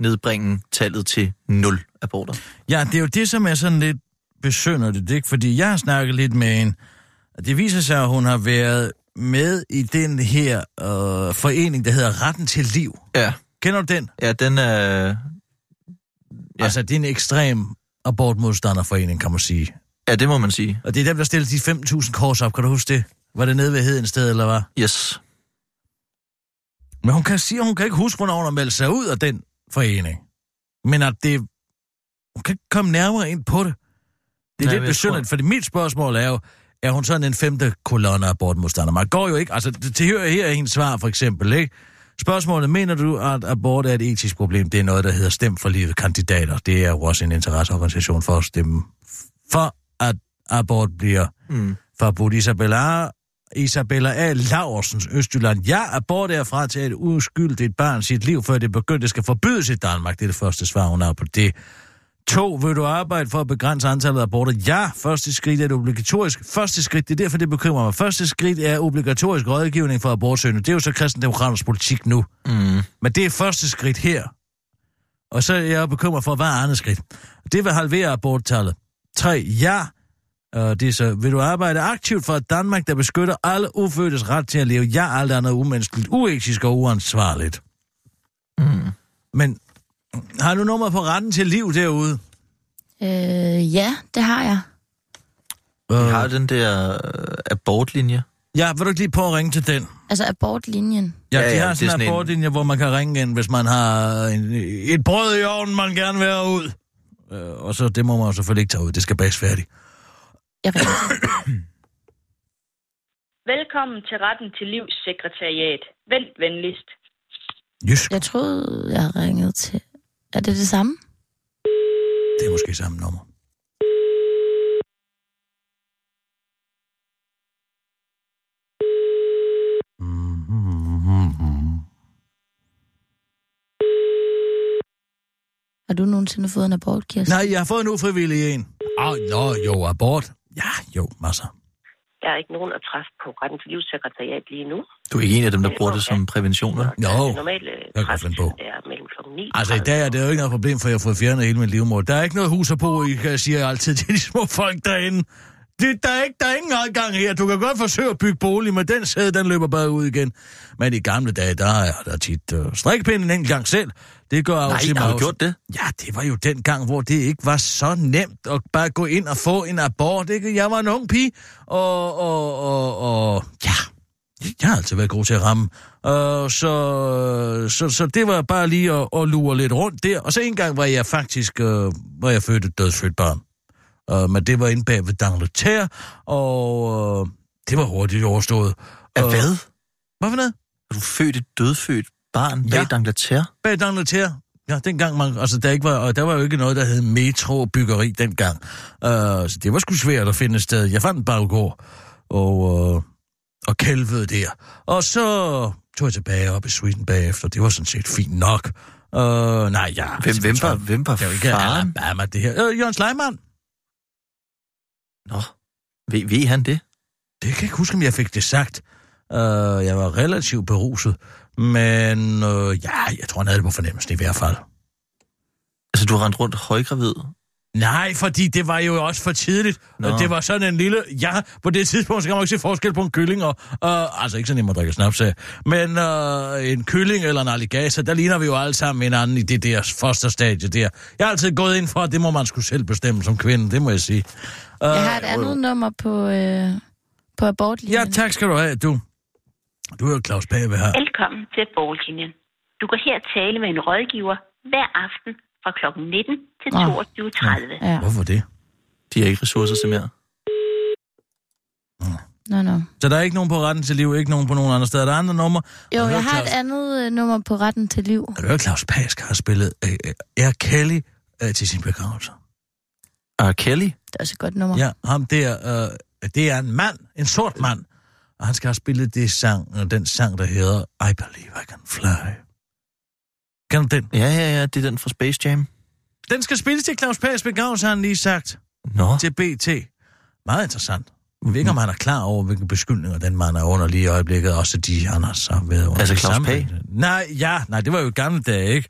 nedbringe tallet til nul aborter. Ja, det er jo det, som er sådan lidt besønderligt, ikke? Fordi jeg har snakket lidt med en, og det viser sig, at hun har været med i den her øh, forening, der hedder Retten til Liv. Ja. Kender du den? Ja, den er... Ja. Altså, det er en ekstrem abortmodstanderforening, kan man sige. Ja, det må man sige. Og det er dem, der stiller de 5.000 kors op, kan du huske det? Var det nede ved Heden sted, eller hvad? Yes. Men hun kan sige, at hun kan ikke huske, hvornår hun har meldt sig ud af den forening. Men at det... Hun kan ikke komme nærmere ind på det. Det er Nej, lidt besynderligt, fordi mit spørgsmål er jo, er hun sådan en femte kolonne abortmodstander? Man går jo ikke... Altså, det her, her er hendes svar, for eksempel, ikke? Spørgsmålet, mener du, at abort er et etisk problem? Det er noget, der hedder Stem for livet kandidater. Det er jo også en interesseorganisation for at stemme for, at abort bliver Mm. forbudt. Isabella, Isabella A. Laursens Østjylland. Abort er fra til et uskyldigt barn sit liv, før det begyndte, det skal forbydes i Danmark. Det er det første svar, hun har på det. To, vil du arbejde for at begrænse antallet af aborter? Ja, første skridt er det obligatorisk. Første skridt, det er derfor, det bekymrer mig. Første skridt er obligatorisk rådgivning for abortsøgende. Det er jo så kristendemokraters politik nu. Mm. Men det er første skridt her. Og så er jeg bekymret for, hvad er andet skridt? Det vil halvere aborttallet. 3. Ja. Og det er så, vil du arbejde aktivt for et Danmark, der beskytter alle ufødtes ret til at leve? Ja, alt andet umenneskeligt, uetisk og uansvarligt. Mm. Men har du nummer på retten til liv derude? Øh, ja, det har jeg. Vi har den der øh, abortlinje. Ja, vil du ikke lige på at ringe til den? Altså abortlinjen. Ja, Ja, de ja, har er sådan en sådan en- abortlinje, hvor man kan ringe ind, hvis man har en, et brød i ovnen, man gerne vil have ud. Øh, og så det må man jo selvfølgelig ikke tage ud. Det skal bages færdigt. Jeg ringer. Velkommen til retten til livssekretariat. Vent venligst. Jysk, Jeg troede, jeg havde ringet til... Er det det samme? det er måske samme nummer. Har du nogensinde fået en abort, Kirsten? Nej, jeg har fået en ufrivillig en. Åh, oh, nå, jo, abort. Ja, jo, masser. Der er ikke nogen at træffe på retten til livssekretariat lige nu. Du er ikke en af dem, der bruger det som prævention, vel? Jo, Det normale jeg kan finde på. er mellem kl. 9. Altså, i dag er det jo ikke noget problem, for jeg har fået fjernet hele min livmor. Der er ikke noget hus at bo i, kan jeg sige altid til de små folk derinde. Det, der, er ikke, der er ingen adgang her. Du kan godt forsøge at bygge bolig, men den sæde, den løber bare ud igen. Men i gamle dage, der er der tit uh, strikpinden en gang selv. Det gør Nej, har du gjort det? Ja, det var jo den gang, hvor det ikke var så nemt at bare gå ind og få en abort. Ikke? Jeg var en ung pige, og, og, og, og ja, jeg har altid været god til at ramme. Uh, så, så, så det var bare lige at, at lure lidt rundt der. Og så en gang var jeg faktisk, uh, var jeg født et dødsfødt barn. Uh, men det var inde bag ved Dangleterre, og uh, det var hurtigt overstået. Af Og- hvad? Hvad for noget? Er du født et dødfødt barn bag Ja. D'Angleterre? Bag Dangleterre. Ja, dengang man, altså der, ikke var, og der var jo ikke noget, der hed metrobyggeri dengang. Uh, så det var sgu svært at finde et sted. Jeg fandt en baggård, og, uh, og kælvede der. Og så tog jeg tilbage op i Sweden bagefter. Det var sådan set fint nok. Uh, nej, ja. Hvem, hvem, var, hvem var Det er jo ikke? Alabama, det her. Uh, Jørgen Sleiman. Nå, ved, ved han det? Det kan jeg ikke huske, om jeg fik det sagt. Uh, jeg var relativt beruset. Men uh, ja, jeg tror, han havde det på fornemmelsen i hvert fald. Altså, du har rendt rundt højgravid? Nej, fordi det var jo også for tidligt. Nå. Det var sådan en lille... Ja, på det tidspunkt, så kan man ikke se forskel på en kylling og... Uh, altså ikke så nemt at drikke snaps af. Men uh, en kylling eller en alligator, der ligner vi jo alle sammen hinanden i det der fosterstadie der. Jeg har altid gået ind for, at det må man skulle selv bestemme som kvinde, det må jeg sige. Jeg har et andet nummer på, øh, på abortlinjen. Ja, tak skal du have, du. Du er jo Claus Pave her. Velkommen til Borglinjen. Du kan her tale med en rådgiver hver aften fra kl. 19 til Åh. 22.30. Ja. Hvorfor det? De har ikke ressourcer til mere. Nå, nå. Så der er ikke nogen på retten til liv, ikke nogen på nogen andre steder. Der er andre numre. Jo, jeg har et Claus- andet øh, nummer på retten til liv. Kan du høre, Claus Pask har spillet uh, uh, R. Kelly uh, til sin begravelse? R. Kelly? Det er også et godt nummer. Ja, ham der, øh, det er en mand, en sort mand, og han skal have spillet det sang, den sang, der hedder I Believe I Can Fly. Kan du den? Ja, ja, ja, det er den fra Space Jam. Den skal spilles til Claus Pags begravelse, har han lige sagt, Nå, til BT. Meget interessant. Jeg ved ikke, om han er klar over, hvilke beskyldninger den mand er under lige i øjeblikket, også de, han har så været under. Altså Claus Pag? Nej, ja, nej, det var jo gamle dage, ikke?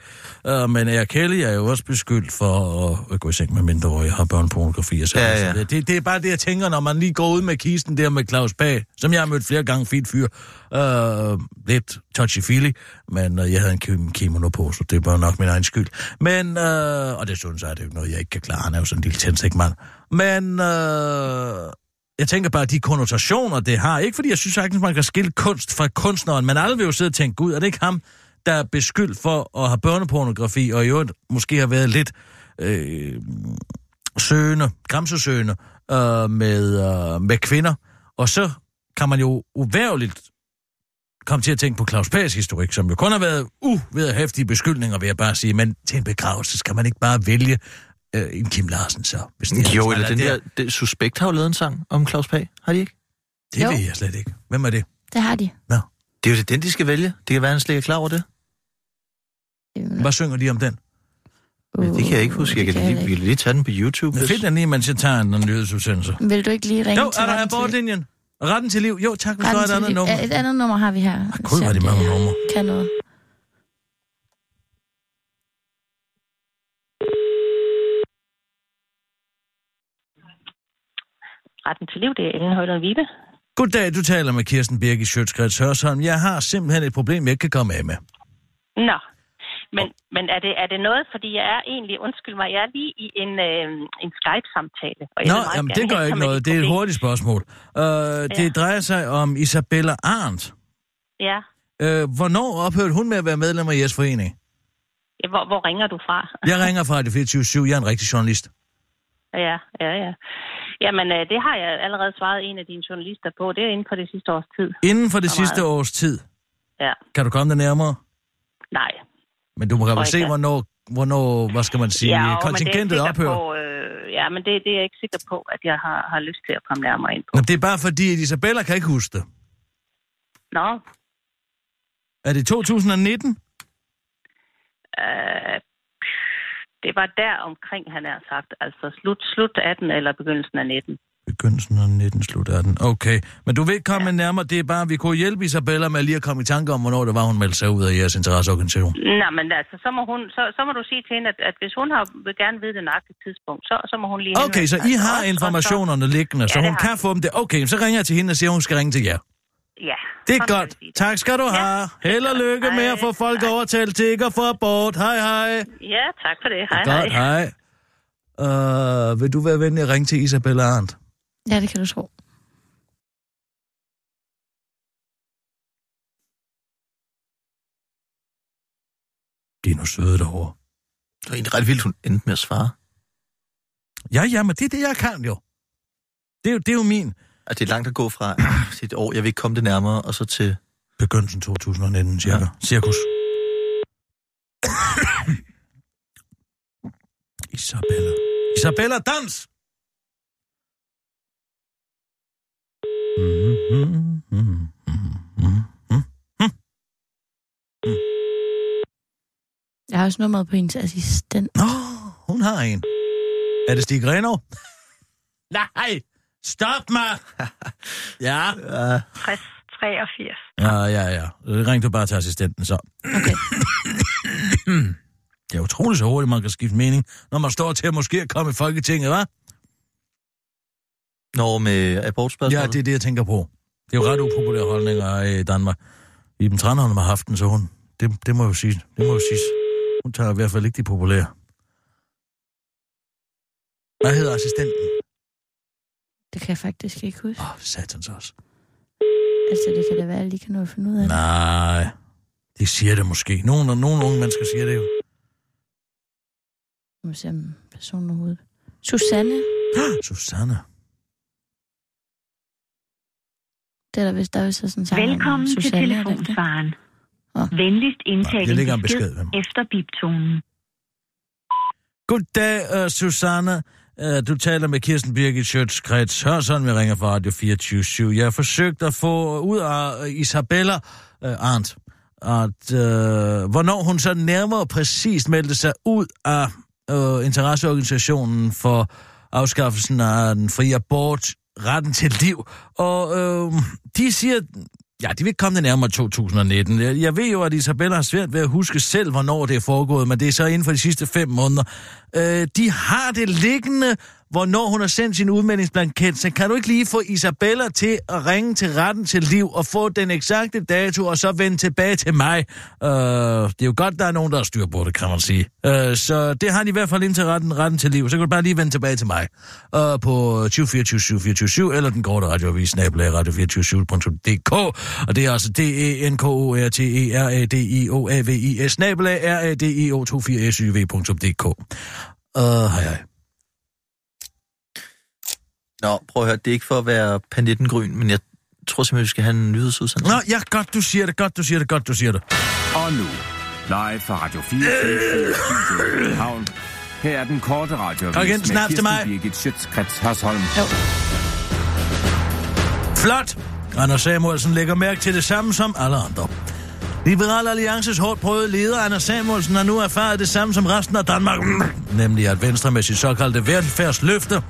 Uh, men R. Kelly er jo også beskyldt for at, at gå i seng med mindreårige, har børnepornografi og så Ja, ja. Det, det er bare det, jeg tænker, når man lige går ud med kisten der med Claus Pag, som jeg har mødt flere gange, fint fyr. Uh, lidt touchy-feely, men uh, jeg havde en kim- kimono på, så det var nok min egen skyld. Men, uh, og det synes jeg, det er jo noget, jeg ikke kan klare. Han er jo sådan en lille tændsækmand. Men, uh, jeg tænker bare, de konnotationer, det har. Ikke fordi jeg synes sagtens, man kan skille kunst fra kunstneren, men alle vil jo sidde og tænke, gud, er det ikke ham, der er beskyldt for at have børnepornografi, og i øvrigt måske har været lidt øh, søgende, græmsesøgende øh, med, øh, med kvinder. Og så kan man jo uværligt komme til at tænke på Claus Pags historik, som jo kun har været uvederhæftige beskyldninger, vil jeg bare sige, men til en begravelse skal man ikke bare vælge øh, en Kim Larsen så. Hvis det er- jo, eller den det- der... Det, Suspekt har jo lavet en sang om Claus Pag, har de ikke? Det Jo. ved jeg slet ikke. Hvem er det? Det har de. Nå. Det er jo den, de skal vælge. Det kan være, han slet ikke er klar over det. Hvad synger de om den? Uh, det kan jeg ikke huske. Jeg kan lige, vi kan lige tage den på YouTube. Det find den lige, mens jeg tager en nyhedsudsendelse. Vil du ikke lige ringe Jo, til er der abortlinjen? Retten til liv. Jo, tak, du har et andet liv? nummer. Et andet nummer har vi her. Gud, hvor er de mange numre. Kan noget. Retten til liv, det er Ellen Højlund Vibe. Goddag, du taler med Kirsten Birgit Sjøtskrets Hørsholm. Jeg har simpelthen et problem, jeg ikke kan komme af med. Nå, men, men er, det, er det noget, fordi jeg er egentlig, undskyld mig, jeg er lige i en, øh, en Skype-samtale. og jeg Nå, jamen det gør ikke noget. Det er et hurtigt spørgsmål. Uh, det drejer sig om Isabella Arndt. Ja. Uh, hvornår ophørte hun med at være medlem af jeres forening? ja hvor, hvor ringer du fra? Jeg ringer fra det 24 Jeg er en rigtig journalist. Ja, ja, ja. Jamen, øh, det har jeg allerede svaret en af dine journalister på. Det er inden for det sidste års tid. Inden for det Så sidste meget. års tid. Ja, Kan du komme det nærmere? nej. Men du må vel se, hvornår, hvornår, hvad skal man sige, ja, kontingentet er ophører. På, øh, ja, men det, det er jeg ikke sikker på, at jeg har, har lyst til at komme nærmere ind på. Men det er bare fordi, at Isabella kan ikke huske det. Nå, Er det 2019? øh, det var der omkring, han har sagt. Altså slut, slut 18 eller begyndelsen af 19. Begyndelsen af 19, slut 18. Okay. Men du vil ikke komme ja. nærmere. Det er bare, vi kunne hjælpe Isabella med lige at komme i tanke om, hvornår det var, hun meldte sig ud af jeres interesseorganisation. Nej, men altså, så må, hun, så, så må du sige til hende, at, at hvis hun har, vil gerne vide det nøjagtige tidspunkt, så, så må hun lige Okay, så I har og informationerne liggende, så Ja, det hun kan få dem der. Okay, så ringer jeg til hende og siger, at hun skal ringe til jer. Ja. Det er godt. Tak skal du have. Held og lykke med at få folk overtalt til ikke at få abort. Hej, hej. Ja, tak for det. Hej, Godt, hej. hej. Uh, vil du være venlig at ringe til Isabella Arndt? Ja, det kan du tro. De er nu søde derovre. Det var egentlig ret vildt, hun endte med at svare. Ja, ja, men det er det, jeg kan jo. Det er jo, det er jo min. At det er langt at gå fra sit år, jeg vil ikke komme det nærmere, og så til... Begyndelsen 2019, cirka. Ja. Cirkus. Isabella. Isabella, dans! Jeg har også nummeret på hendes assistent. Nå, hun har en. Er det Stig Renov? Nej! Stop mig! ja. Uh, 60, 83. Ja, ja, ja. Ring du bare til assistenten, så. Okay. det er utroligt så hurtigt, man kan skifte mening, når man står til at måske komme i Folketinget, hva'? Når med abortspørgsmålet? Ja, det er det, jeg tænker på. Det er jo ret upopulære holdninger i Danmark. Iben Tranholm har haft den, så hun... Det, det må jo sige. Det må jo sige. Hun tager i hvert fald ikke de populære. Hvad hedder assistenten? Det kan jeg faktisk ikke huske. Åh, oh, satans også. Altså, det kan da være, at jeg lige kan nå at finde ud af det. Nej, de siger det måske. Nogle, nogle unge mennesker siger det jo. Nu må vi se, om personen overhovedet... Susanne. Susanne. Det er der vist, der er vist sådan en sang Velkommen til Susanne, det? telefonsvaren. Venligst jeg lægger en en besked besked. efter biptonen. Goddag, uh, Susanne. Øh, du taler med Kirsten Birgit Schøtz-Krets Hørsson. Vi ringer fra Radio 24 Jeg har forsøgt at få ud af øh, Isabella uh, Arndt, at uh, hvornår hun så nærmere præcist meldte sig ud af uh, interesseorganisationen for afskaffelsen af den frie abort, retten til liv. Og uh, de siger, Ja, de vil ikke komme det nærmere 2019. Jeg, jeg ved jo, at Isabella har svært ved at huske selv, hvornår det er foregået, men det er så inden for de sidste fem måneder. Øh, de har det liggende, hvornår hun har sendt sin udmeldingsblanket, så kan du ikke lige få Isabella til at ringe til retten til liv og få den eksakte dato, og så vende tilbage til mig. Øh, det er jo godt, der er nogen, der har styr på det, kan man sige. Øh, så det har de i hvert fald ind til retten, retten til liv. Så kan du bare lige vende tilbage til mig øh, på 2024 724 eller den korte radioavis, snabelag radio247.dk. Og det er altså d e n k o r t e r a d i o a v i s snabelag r a d i o 24 s y v.dk. Uh, øh, hej hej. Nå, prøv at høre, det er ikke for at være panettengryn, men jeg tror simpelthen, vi skal have en nyhedsudsendelse. Nå, ja, godt du siger det, godt du siger det, godt du siger det. Og nu, live fra Radio 4 i København. Her er den korte radioavis Kom igen, med Kirsten mig. Birgit Schøtzgrads Hasholm. Flot! Anders Samuelsen lægger mærke til det samme som alle andre. Liberal Alliances hårdt prøvede leder, Anders Samuelsen, har nu erfaret det samme som resten af Danmark, nemlig at Venstre med sit såkaldte velfærdsløfte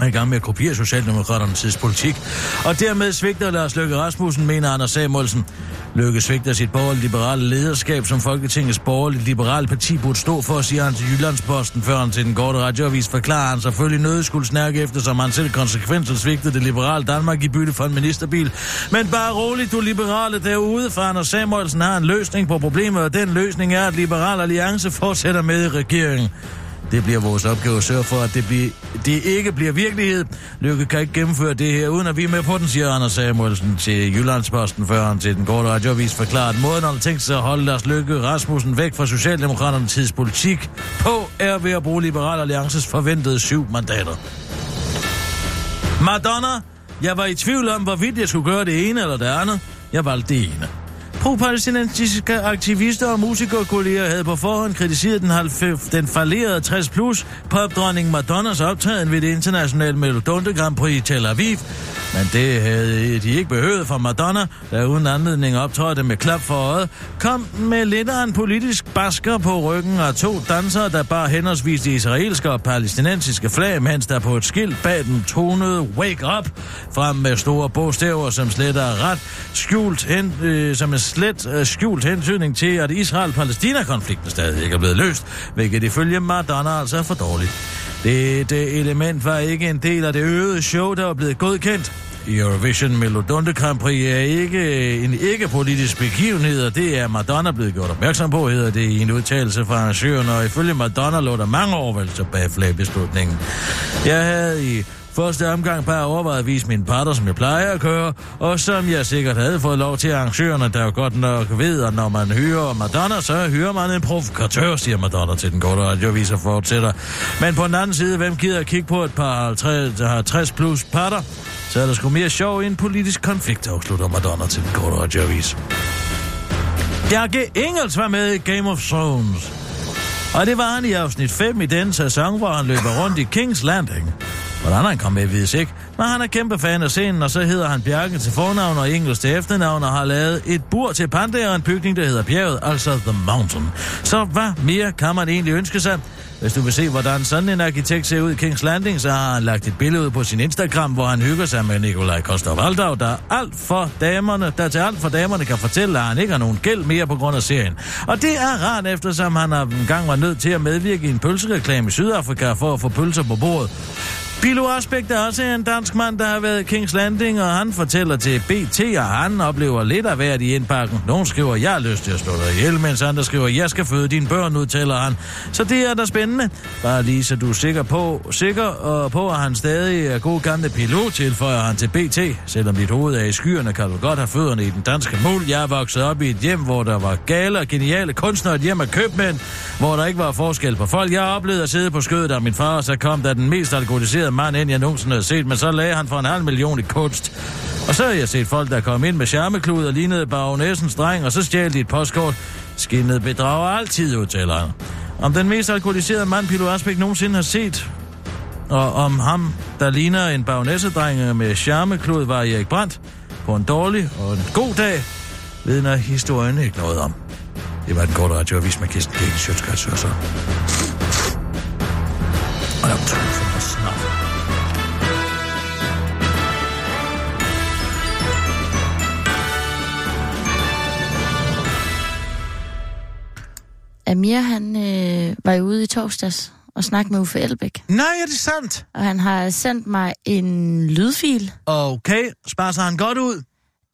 er i gang med at kopiere Socialdemokraternes tidspolitik. Og dermed svigter Lars Løkke Rasmussen, mener Anders Samuelsen. Løkke svigter sit borgerlige liberale lederskab, som Folketingets borgerlige liberale parti burde stå for, siger han til Jyllandsposten, før han til den korte radioavis forklarer han selvfølgelig noget skulle efter, som han selv konsekvensen svigtede det liberale Danmark i bytte for en ministerbil. Men bare roligt, du liberale derude, for Anders Samuelsen har en løsning på problemet, og den løsning er, at Liberal Alliance fortsætter med i regeringen. Det bliver vores opgave at sørge for, at det, bliver, det ikke bliver virkelighed. Lykke kan ikke gennemføre det her, uden at vi er med på den, siger Anders Samuelsen til Jyllandsposten, før han til den korte radioavis forklarer, at måden, han tænkt sig at holde deres Lykke Rasmussen væk fra Socialdemokraternes tidspolitik på, er ved at bruge Liberal Alliances forventede syv mandater. Madonna, jeg var i tvivl om, hvorvidt jeg skulle gøre det ene eller det andet. Jeg valgte det ene. Pro-palæstinensiske aktivister og musikerkolleger havde på forhånd kritiseret den, halv- den fallerede 60 plus popdronning Madonnas optræden ved det internationale Melodonte Grand Prix i Tel Aviv. Men det havde de ikke behøvet for Madonna, der uden anledning optrådte med klap for øjet, kom med lidt af en politisk basker på ryggen og to dansere, der bar henholdsvis de israelske og palæstinensiske flag, mens der på et skilt bag dem tonede Wake Up frem med store bogstaver, som slet er ret skjult hen, øh, som er slet øh, skjult hensynning til, at Israel-Palæstina-konflikten stadig ikke er blevet løst, hvilket ifølge Madonna altså er for dårligt. Det, element var ikke en del af det øvede show, der var blevet godkendt. Eurovision Melodonte Grand Prix er ikke øh, en ikke-politisk begivenhed, og det er Madonna blevet gjort opmærksom på, hedder det i en udtalelse fra arrangøren, og ifølge Madonna lå der mange overvejelser bag flagbeslutningen. Jeg havde i første omgang bare overvejet at vise mine parter, som jeg plejer at køre, og som jeg sikkert havde fået lov til arrangørerne, der jo godt nok ved, at når man hyrer Madonna, så hyrer man en provokatør, siger Madonna til den korte radiovis og fortsætter. Men på den anden side, hvem gider at kigge på et par 50, plus parter? Så er der sgu mere sjov i en politisk konflikt, afslutter Madonna til den korte radiovis. Bjarke Ingels var med i Game of Thrones. Og det var han i afsnit 5 i den sæson, hvor han løber rundt i King's Landing. Hvordan han kom med, vides ikke. Men han er kæmpe fan af scenen, og så hedder han Bjarke til fornavn og Ingels til efternavn, og har lavet et bur til pandaer og en bygning, der hedder Bjerget, altså The Mountain. Så hvad mere kan man egentlig ønske sig? Hvis du vil se, hvordan sådan en arkitekt ser ud i Kings Landing, så har han lagt et billede ud på sin Instagram, hvor han hygger sig med Nikolaj Kostov Aldau, der, er alt for damerne, der til alt for damerne kan fortælle, at han ikke har nogen gæld mere på grund af serien. Og det er rart, eftersom han engang var nødt til at medvirke i en pølsereklame i Sydafrika for at få pølser på bordet. Pilo Aspekt er også en dansk mand, der har været i Kings Landing, og han fortæller til BT, at han oplever lidt af hvert i indpakken. Nogen skriver, jeg har lyst til at slå dig ihjel, mens andre skriver, jeg skal føde dine børn, udtaler han. Så det er da spændende. Bare lige så du er sikker på, sikker og på, at han stadig er god gamle pilot, tilføjer han til BT. Selvom dit hoved er i skyerne, kan du godt have fødderne i den danske mul. Jeg er vokset op i et hjem, hvor der var gale og geniale kunstnere, et hjem af købmænd, hvor der ikke var forskel på folk. Jeg oplevede at sidde på skødet af min far, og så kom der den mest alkoholiserede mand end jeg nogensinde havde set, men så lagde han for en halv million i kunst. Og så har jeg set folk, der kom ind med charmeklud og lignede baronessens dreng, og så stjal de et postkort. Skinnet bedrager altid, udtaler han. Om den mest alkoholiserede mand, Pilo Asbæk nogensinde har set, og om ham, der ligner en baronessedreng med charmeklud, var Erik Brandt på en dårlig og en god dag, vidner historien ikke noget om. Det var den korte radioavis med Kirsten Gækken, Amir, han øh, var jo ude i torsdags og snakkede med Uffe Elbæk. Nej, er det sandt? Og han har sendt mig en lydfil. Okay, sparer han godt ud?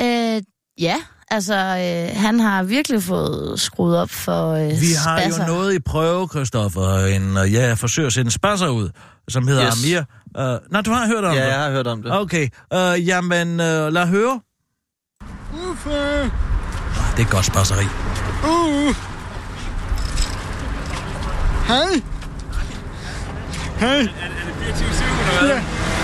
Øh, ja, altså øh, han har virkelig fået skruet op for øh, Vi har spasser. jo noget i prøve, Christoffer. En, øh, ja, jeg forsøger at sende spasser ud, som hedder Yes. Amir. Uh, nej, du har hørt om Ja, det? jeg har hørt om det. Okay, uh, jamen uh, lad høre. Uffe! Det er godt spasseri. Uh! Hej! Hej! Er det 24-7 eller hvad?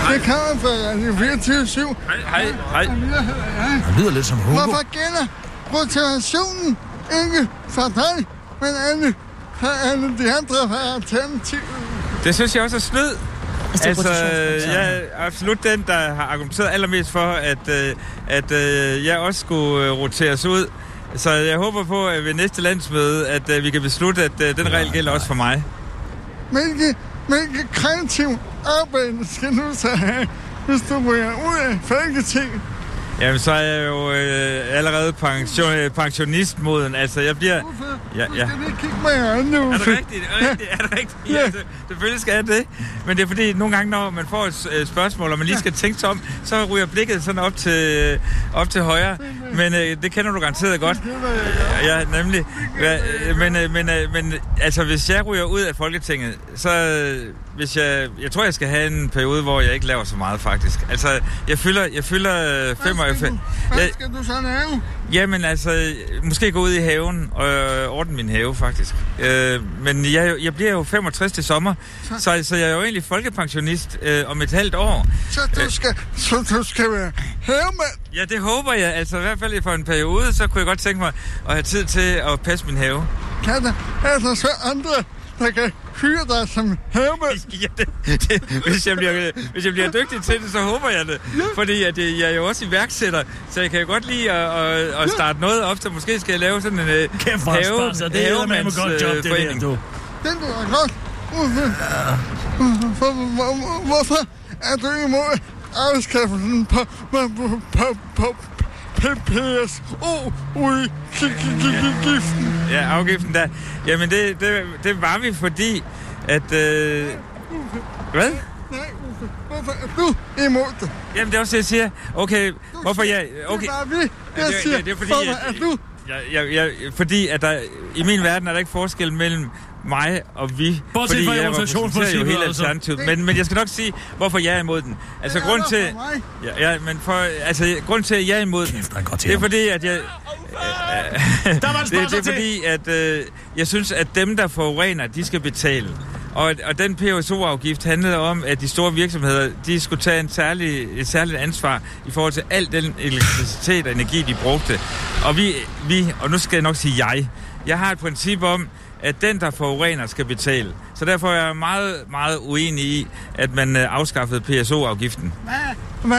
Ja, det kan for, det er 24-7. Hej, hej. Han lyder lidt som Hugo. Hvorfor gælder motivationen ikke for dig, men alle, for alle de andre for alternativ? Det synes jeg også er snyd. Altså, det er Altså, jeg er absolut den, der har argumenteret allermest for, at, øh, at øh, jeg også skulle øh, roteres ud. Så jeg håber på, at ved næste landsmøde, at øh, vi kan beslutte, at øh, den regel gælder også for mig. Hvilke, hvilke kreativ arbejde skal du så have, hvis du ryger ud af Folketinget? Jamen, så er jeg jo øh, allerede pension, øh, pensionistmoden. Altså, jeg bliver... Ja, ja. Skal kigge mig i øjnene? Er det rigtigt? Er det rigtigt? Er det rigtigt? Ja. Altså, selvfølgelig skal jeg det. Men det er fordi, nogle gange, når man får et spørgsmål, og man lige skal tænke sig om, så ryger blikket sådan op til, op til højre. Men øh, det kender du garanteret godt. Ja, nemlig. Ja, øh, men, øh, men, øh, men altså, hvis jeg ryger ud af Folketinget, så... øh, Hvis jeg, jeg tror, jeg skal have en periode, hvor jeg ikke laver så meget, faktisk. Altså, jeg fylder, jeg fylder øh, 95... Hvad Jeg, skal du så lave? Jamen altså, måske gå ud i haven og øh, ordne min have, faktisk. Øh, men jeg, jeg bliver jo 65 til sommer, så, så jeg er jo egentlig folkepensionist øh, om et halvt år. Så du skal, så du skal være havemand? Ja, det håber jeg. Altså i hvert fald for en periode, så kunne jeg godt tænke mig at have tid til at passe min have. Kan der, er der så andre, der kan hyre dig som havemand? Ja, det, det, hvis, jeg bliver, hvis jeg bliver dygtig til det, så håber jeg det. Fordi at øh, jeg er jo også iværksætter, så jeg kan jo godt lide at, at, at starte noget op, så måske skal jeg lave sådan en øh, Kæft, have, sponsor. Det er et godt job, det der, du. Den er godt. Hvorfor er du imod afskaffelsen på, på, på, på, på PPSO ude giften? Ja, afgiften der. Jamen, det, det, det var vi, fordi at... Øh, hvad? Hvorfor er du imod det? Jamen, det er også det, jeg siger. Okay, hvorfor jeg... Okay. Det var vi. Ja, Jeg det- siger, ja, det er fordi, hvorfor at- er du? Jeg, jeg, jeg, fordi at der, i min verden er der ikke forskel mellem mig og vi. Bortset fordi fra jeg repræsenterer jo hele altså. alternativet. Men, men jeg skal nok sige, hvorfor jeg er imod den. Altså, Det er grund til... Ja, ja, men for... Altså, grund til, at jeg er imod den, det er fordi, at jeg... Der var en det, det er fordi, at øh, jeg synes, at dem, der forurener, de skal betale. Og, og den PSO-afgift handlede om, at de store virksomheder, de skulle tage en særlig, et særligt ansvar i forhold til al den elektricitet og energi, de brugte. Og vi, vi, og nu skal jeg nok sige jeg, jeg har et princip om, at den, der forurener, skal betale. Så derfor er jeg meget, meget uenig i, at man øh, afskaffede PSO-afgiften. Hvad, øh,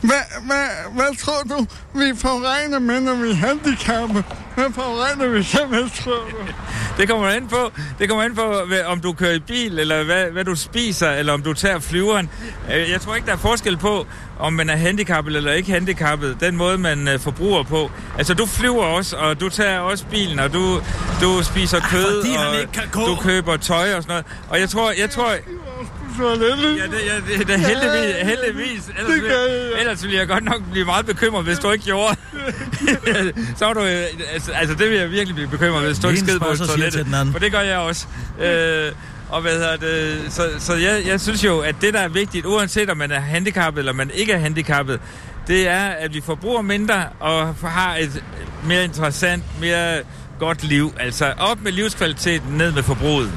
hvad, hvad, hvad tror du, vi forurener med, når vi er handicappede? Hvad forurener vi så med, tror du? Det kommer an på, det kommer an på hvad, om du kører i bil, eller hvad, hvad du spiser, eller om du tager flyveren. Øh, Jeg tror ikke, der er forskel på, om man er handicappet eller ikke handicappet. Den måde, man øh, forbruger på. Altså, du flyver også, og du tager også bilen, og du, du spiser kød, han og ikke kan gå. du køber tøj og sådan noget. Og jeg tror, jeg tror, Ja, det, ja, det, det er heldigvis, heldigvis. Ellers, Det gør jeg, vil, ja. ellers ville jeg godt nok blive meget bekymret, hvis du ikke gjorde. så var du, øh, altså, altså, det vil jeg virkelig blive bekymret, hvis du ikke skid på spørger, så siger toilettet. For det gør jeg også. Øh, og hvad hedder det? Så, så jeg, jeg synes jo, at det, der er vigtigt, uanset om man er handicappet eller man ikke er handicappet, det er, at vi forbruger mindre og har et mere interessant, mere godt liv. Altså op med livskvaliteten, ned med forbruget.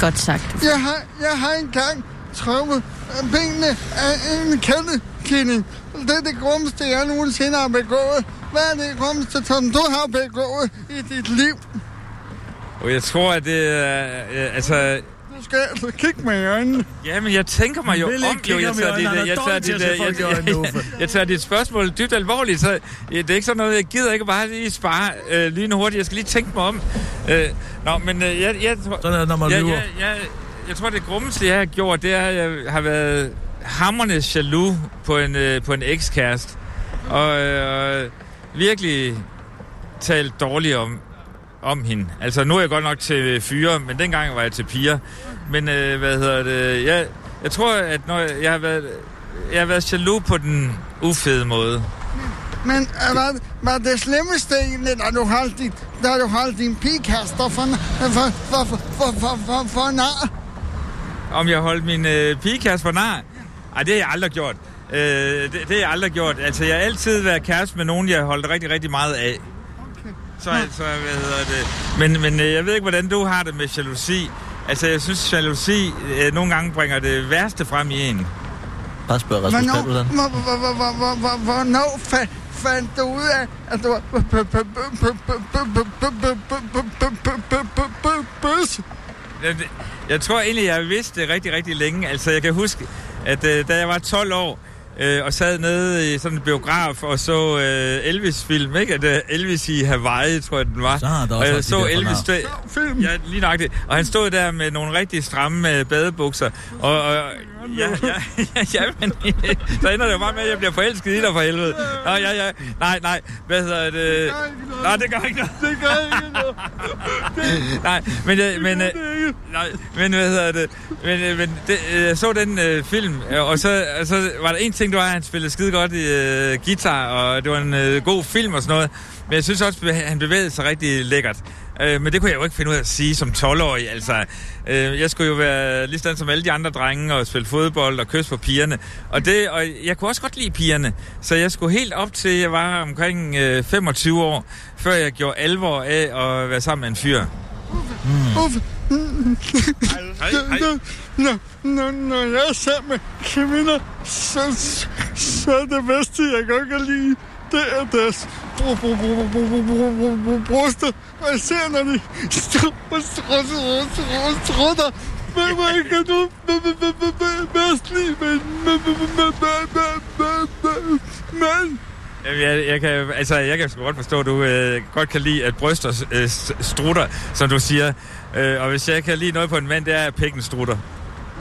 Godt sagt. Jeg har, jeg har engang trukket øh, benene af en kattekilling. Det er det grummeste, jeg nogensinde har begået. Hvad er det grummeste, som du har begået i dit liv? Og jeg tror, at det er... Øh, altså, skal kigge i øjnene. Ja, men jeg tænker mig jo om, jo, jeg tager, dit, jeg, tager dit, jeg, jeg, jeg, tager dit spørgsmål dybt alvorligt, så ja, det er ikke sådan noget, jeg gider ikke bare lige spare øh, lige hurtigt. Jeg skal lige tænke mig om. Øh, nå, men øh, jeg, jeg, tror, Sådan er det, når man jeg, lyver. jeg, jeg, jeg tror, det grummeste, jeg har gjort, det er, at jeg har været hammerne jaloux på en, øh, på en ekskæreste. Og øh, virkelig talt dårligt om, om hende. Altså, nu er jeg godt nok til fyre, men dengang var jeg til piger. Men øh, hvad hedder det? Jeg, jeg tror, at når jeg, jeg har været... Jeg har været jaloux på den ufede måde. Men øh, var, var det slemmeste egentlig, da du holdt din, da du holdt din pigekaster for, for, for, for, for, for, for, for nar? Om jeg holdt min øh, pigekæreste for nar? Ej, det har jeg aldrig gjort. Øh, det, det har jeg aldrig gjort. Altså, jeg har altid været kæreste med nogen, jeg har holdt rigtig, rigtig meget af. Så altså, hvad hedder det? Men, men øh, jeg ved ikke, hvordan du har det med jalousi. Altså, jeg synes, jalousi øh, nogle gange bringer det værste frem i en. Bare spørg Rasmus Paludan. hvor- hvor- hvor- hvor- hvor- hvor- hvornår fa- fandt du ud af, at du var bøs? Jeg, tror egentlig, jeg vidste det rigtig, rigtig længe. Altså, jeg kan huske, at øh, da jeg var 12 år, øh, og sad nede i sådan en biograf og så øh, Elvis-film, ikke? At, øh, Elvis i Hawaii, tror jeg, den var. Så har der også og jeg de så der Elvis fornavn. stå, Ja, lige nøjagtigt. Og han stod der med nogle rigtig stramme øh, badebukser. Og, og ja, ja, ja, ja, men så ender det jo bare med, at jeg bliver forelsket i dig for helvede. Nå, ja, ja. Nej, nej. Hvad hedder det? Nej, det gør ikke noget. Det gør ikke noget. nej, men, øh, men, øh, nej, men hvad hedder det? Men, øh, men det, øh, jeg så den øh, film, øh, og så, og så var der en ting, det var, at han spillede skide godt i øh, guitar, og det var en øh, god film og sådan noget. Men jeg synes også, at han bevægede sig rigtig lækkert. Øh, men det kunne jeg jo ikke finde ud af at sige som 12-årig. Altså, øh, jeg skulle jo være lige sådan som alle de andre drenge og spille fodbold og kysse på pigerne. Og, det, og jeg kunne også godt lide pigerne. Så jeg skulle helt op til, jeg var omkring øh, 25 år, før jeg gjorde alvor af at være sammen med en fyr. Uffe. Når, når, når jeg er sammen med kvinder, så, så er det bedste, jeg godt kan lide, det er deres br- br- br- br- br- br- br- br- bryster. Og appelsinerne står på strutter. Men man kan du bedst men... Jeg, jeg, kan, altså, jeg kan sgu godt forstå, at du øh, godt kan lide, at bryster øh, strutter, som du siger. Øh, og hvis jeg kan lide noget på en mand, det er, at pikken strutter.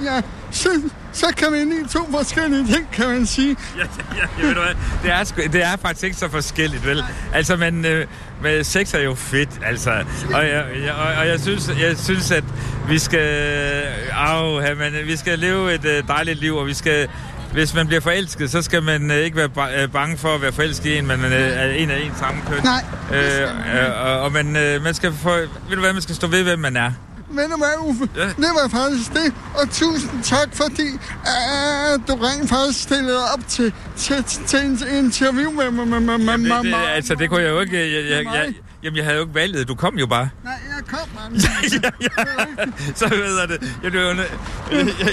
Ja, så, så kan man lide to forskellige ting, kan man sige. Ja, ja, ja ved du hvad? Det er, det er faktisk ikke så forskelligt, vel? Altså, man... Øh, men sex er jo fedt, altså. Og jeg, jeg, og, og jeg, synes, jeg synes, at vi skal... Au, men vi skal leve et øh, dejligt liv, og vi skal... Hvis man bliver forelsket, så skal man øh, ikke være øh, bange for at være forelsket i en, men øh, er en af en samme køn. Nej. Øh, og, og man, man skal få, ved du hvad, man skal stå ved, hvem man er. Ved du hvad, Uffe? Ja. Det var faktisk det. Og tusind tak, fordi uh, du rent faktisk stillede op til, til, til en interview med mig. Med, med, med, med, altså, det kunne jeg jo ikke... Jeg, jeg, jeg, jamen, jeg havde jo ikke valget. Du kom jo bare. Nej, jeg kom, man. ja, ja. Så ved jeg det. Jeg blev, jeg,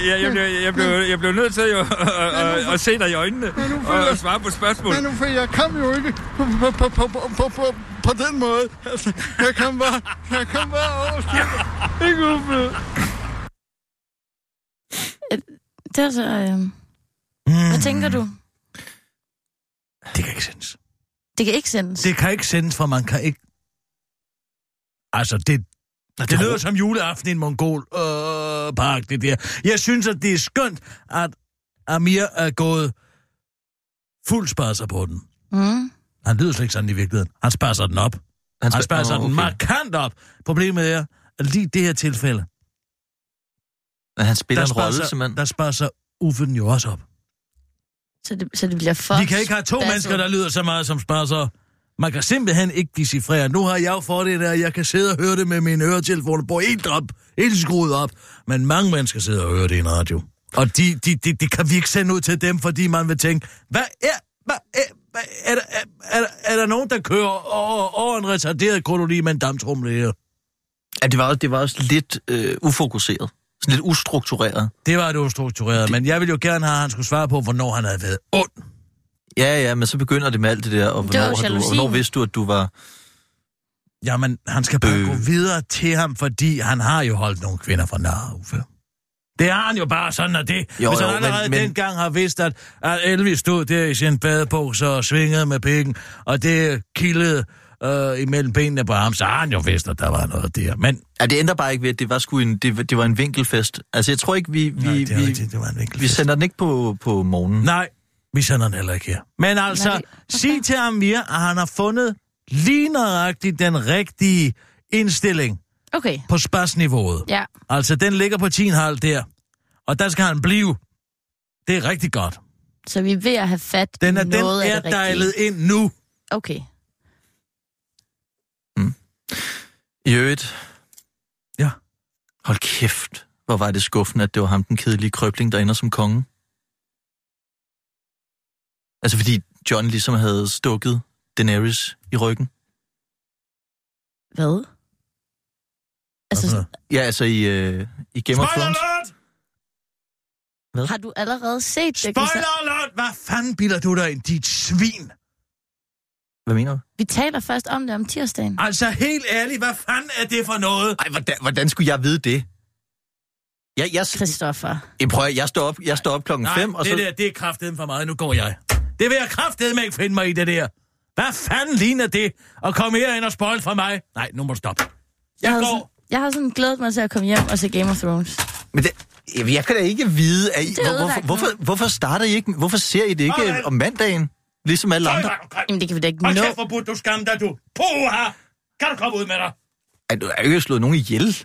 jeg, jeg, blev, jeg, blev, jeg blev nødt til jo at, at, at se dig i øjnene og, og svare på spørgsmål. Men Uffe, jeg kom jo ikke på, på, på, på, på, på, på, den måde. Altså, jeg kom bare, jeg kom bare over. Ikke Uffe? Det er så... Øh... Hvad tænker du? Det kan ikke sendes. Det kan ikke sendes. Det kan ikke sendes, for man kan ikke... Altså, det, det, det lyder som juleaften i en mongol øh, park, det der. Jeg synes, at det er skønt, at Amir er gået fuld spasser på den. Mm. Han lyder slet ikke sådan i virkeligheden. Han spasser den op. Han, Han han spa- spasser Nå, den okay. markant op. Problemet er, at lige det her tilfælde, Men han spiller en rolle, spasser, simpelthen. der spasser Uffe den jo også op. Så det, så det bliver for... Vi kan ikke have to spasset. mennesker, der lyder så meget som spasser. Man kan simpelthen ikke decifrere. Nu har jeg jo fået det der, jeg kan sidde og høre det med mine øretelefoner på helt op, helt skruet op. Men mange mennesker sidder og hører det i en radio. Og de, de, de, de kan vi ikke sende ud til dem, fordi man vil tænke, hvad er, hvad er, hvad er, der, er, er, er der nogen, der kører over, over en retarderet koloni med en dammtrumle her? Ja, det var, også- det var også lidt øh, ufokuseret. Sådan lidt ustruktureret. Det var det ustruktureret, det... men jeg ville jo gerne have, at han skulle svare på, hvornår han havde været ond. Ja, ja, men så begynder det med alt det der, og Det hvornår, har du, hvornår vidste du, at du var... Jamen, han skal bare Øh. gå videre til ham, fordi han har jo holdt nogle kvinder fra nar, Uffe. Det har han jo bare sådan, at det. Jo, Hvis han jo, allerede men- men- dengang har vidst, at, at Elvis stod der i sin badebukser og svingede med pikken, og det kildede øh, imellem benene på ham, så har han jo vidst, at der var noget der. Men Ja, det ændrer bare ikke ved, at det var, sgu en, det, det var en vinkelfest. Altså, jeg tror ikke, vi, vi, Nej, det er vi, rigtigt, det var en vinkelfest. vi sender den ikke på, på morgenen. nej, vi sender den heller ikke her. Men altså, Nej, sig til Amir, at han har fundet lige nøjagtigt den rigtige indstilling Okay, på spasniveauet. ja. Altså, den ligger på 10,5 der. Og der skal han blive. Det er rigtig godt. Så vi er ved at have fat Den er, i noget den af er det rigtige. dejlet ind nu. Okay. I øvrigt... Ja. Hold kæft, hvor var det skuffende, at det var ham, den kedelige krøbling, der ender som konge. Altså fordi John ligesom havde stukket Daenerys i ryggen. Hvad? Altså, Ja, altså i, øh, i Game of Thrones. alert! Hvad? har du allerede set det? Spoiler alert! Hvad fanden bilder du dig ind, dit svin? Hvad mener du? Vi taler først om det om tirsdagen. Altså, helt ærligt, hvad fanden er det for noget? Ej, hvordan, hvordan skulle jeg vide det? Jeg, jeg, Christoffer. jeg, prøver, jeg står op, jeg står op klokken Nej, 5, og så... det der, det er kraftedeme for mig. Nu går jeg. Det vil jeg kraftedeme ikke finde mig i, det der. Hvad fanden ligner det? At komme herind og spoil for mig? Nej, nu må du stoppe. Jeg Jeg har, går. sådan, jeg har sådan glædet mig til at komme hjem og se Game of Thrones. Men det, jeg, jeg kan da ikke vide, at I, er hvor, hvorfor, hvorfor, hvorfor starter I ikke... Hvorfor ser I det ikke Sådan. om mandagen? Ligesom alle andre. Jamen, det kan vi da ikke Hold nå. hvor burde du skamme dig, du. Puha! Kan du komme ud med dig? Ej, du har jo ikke slået nogen ihjel.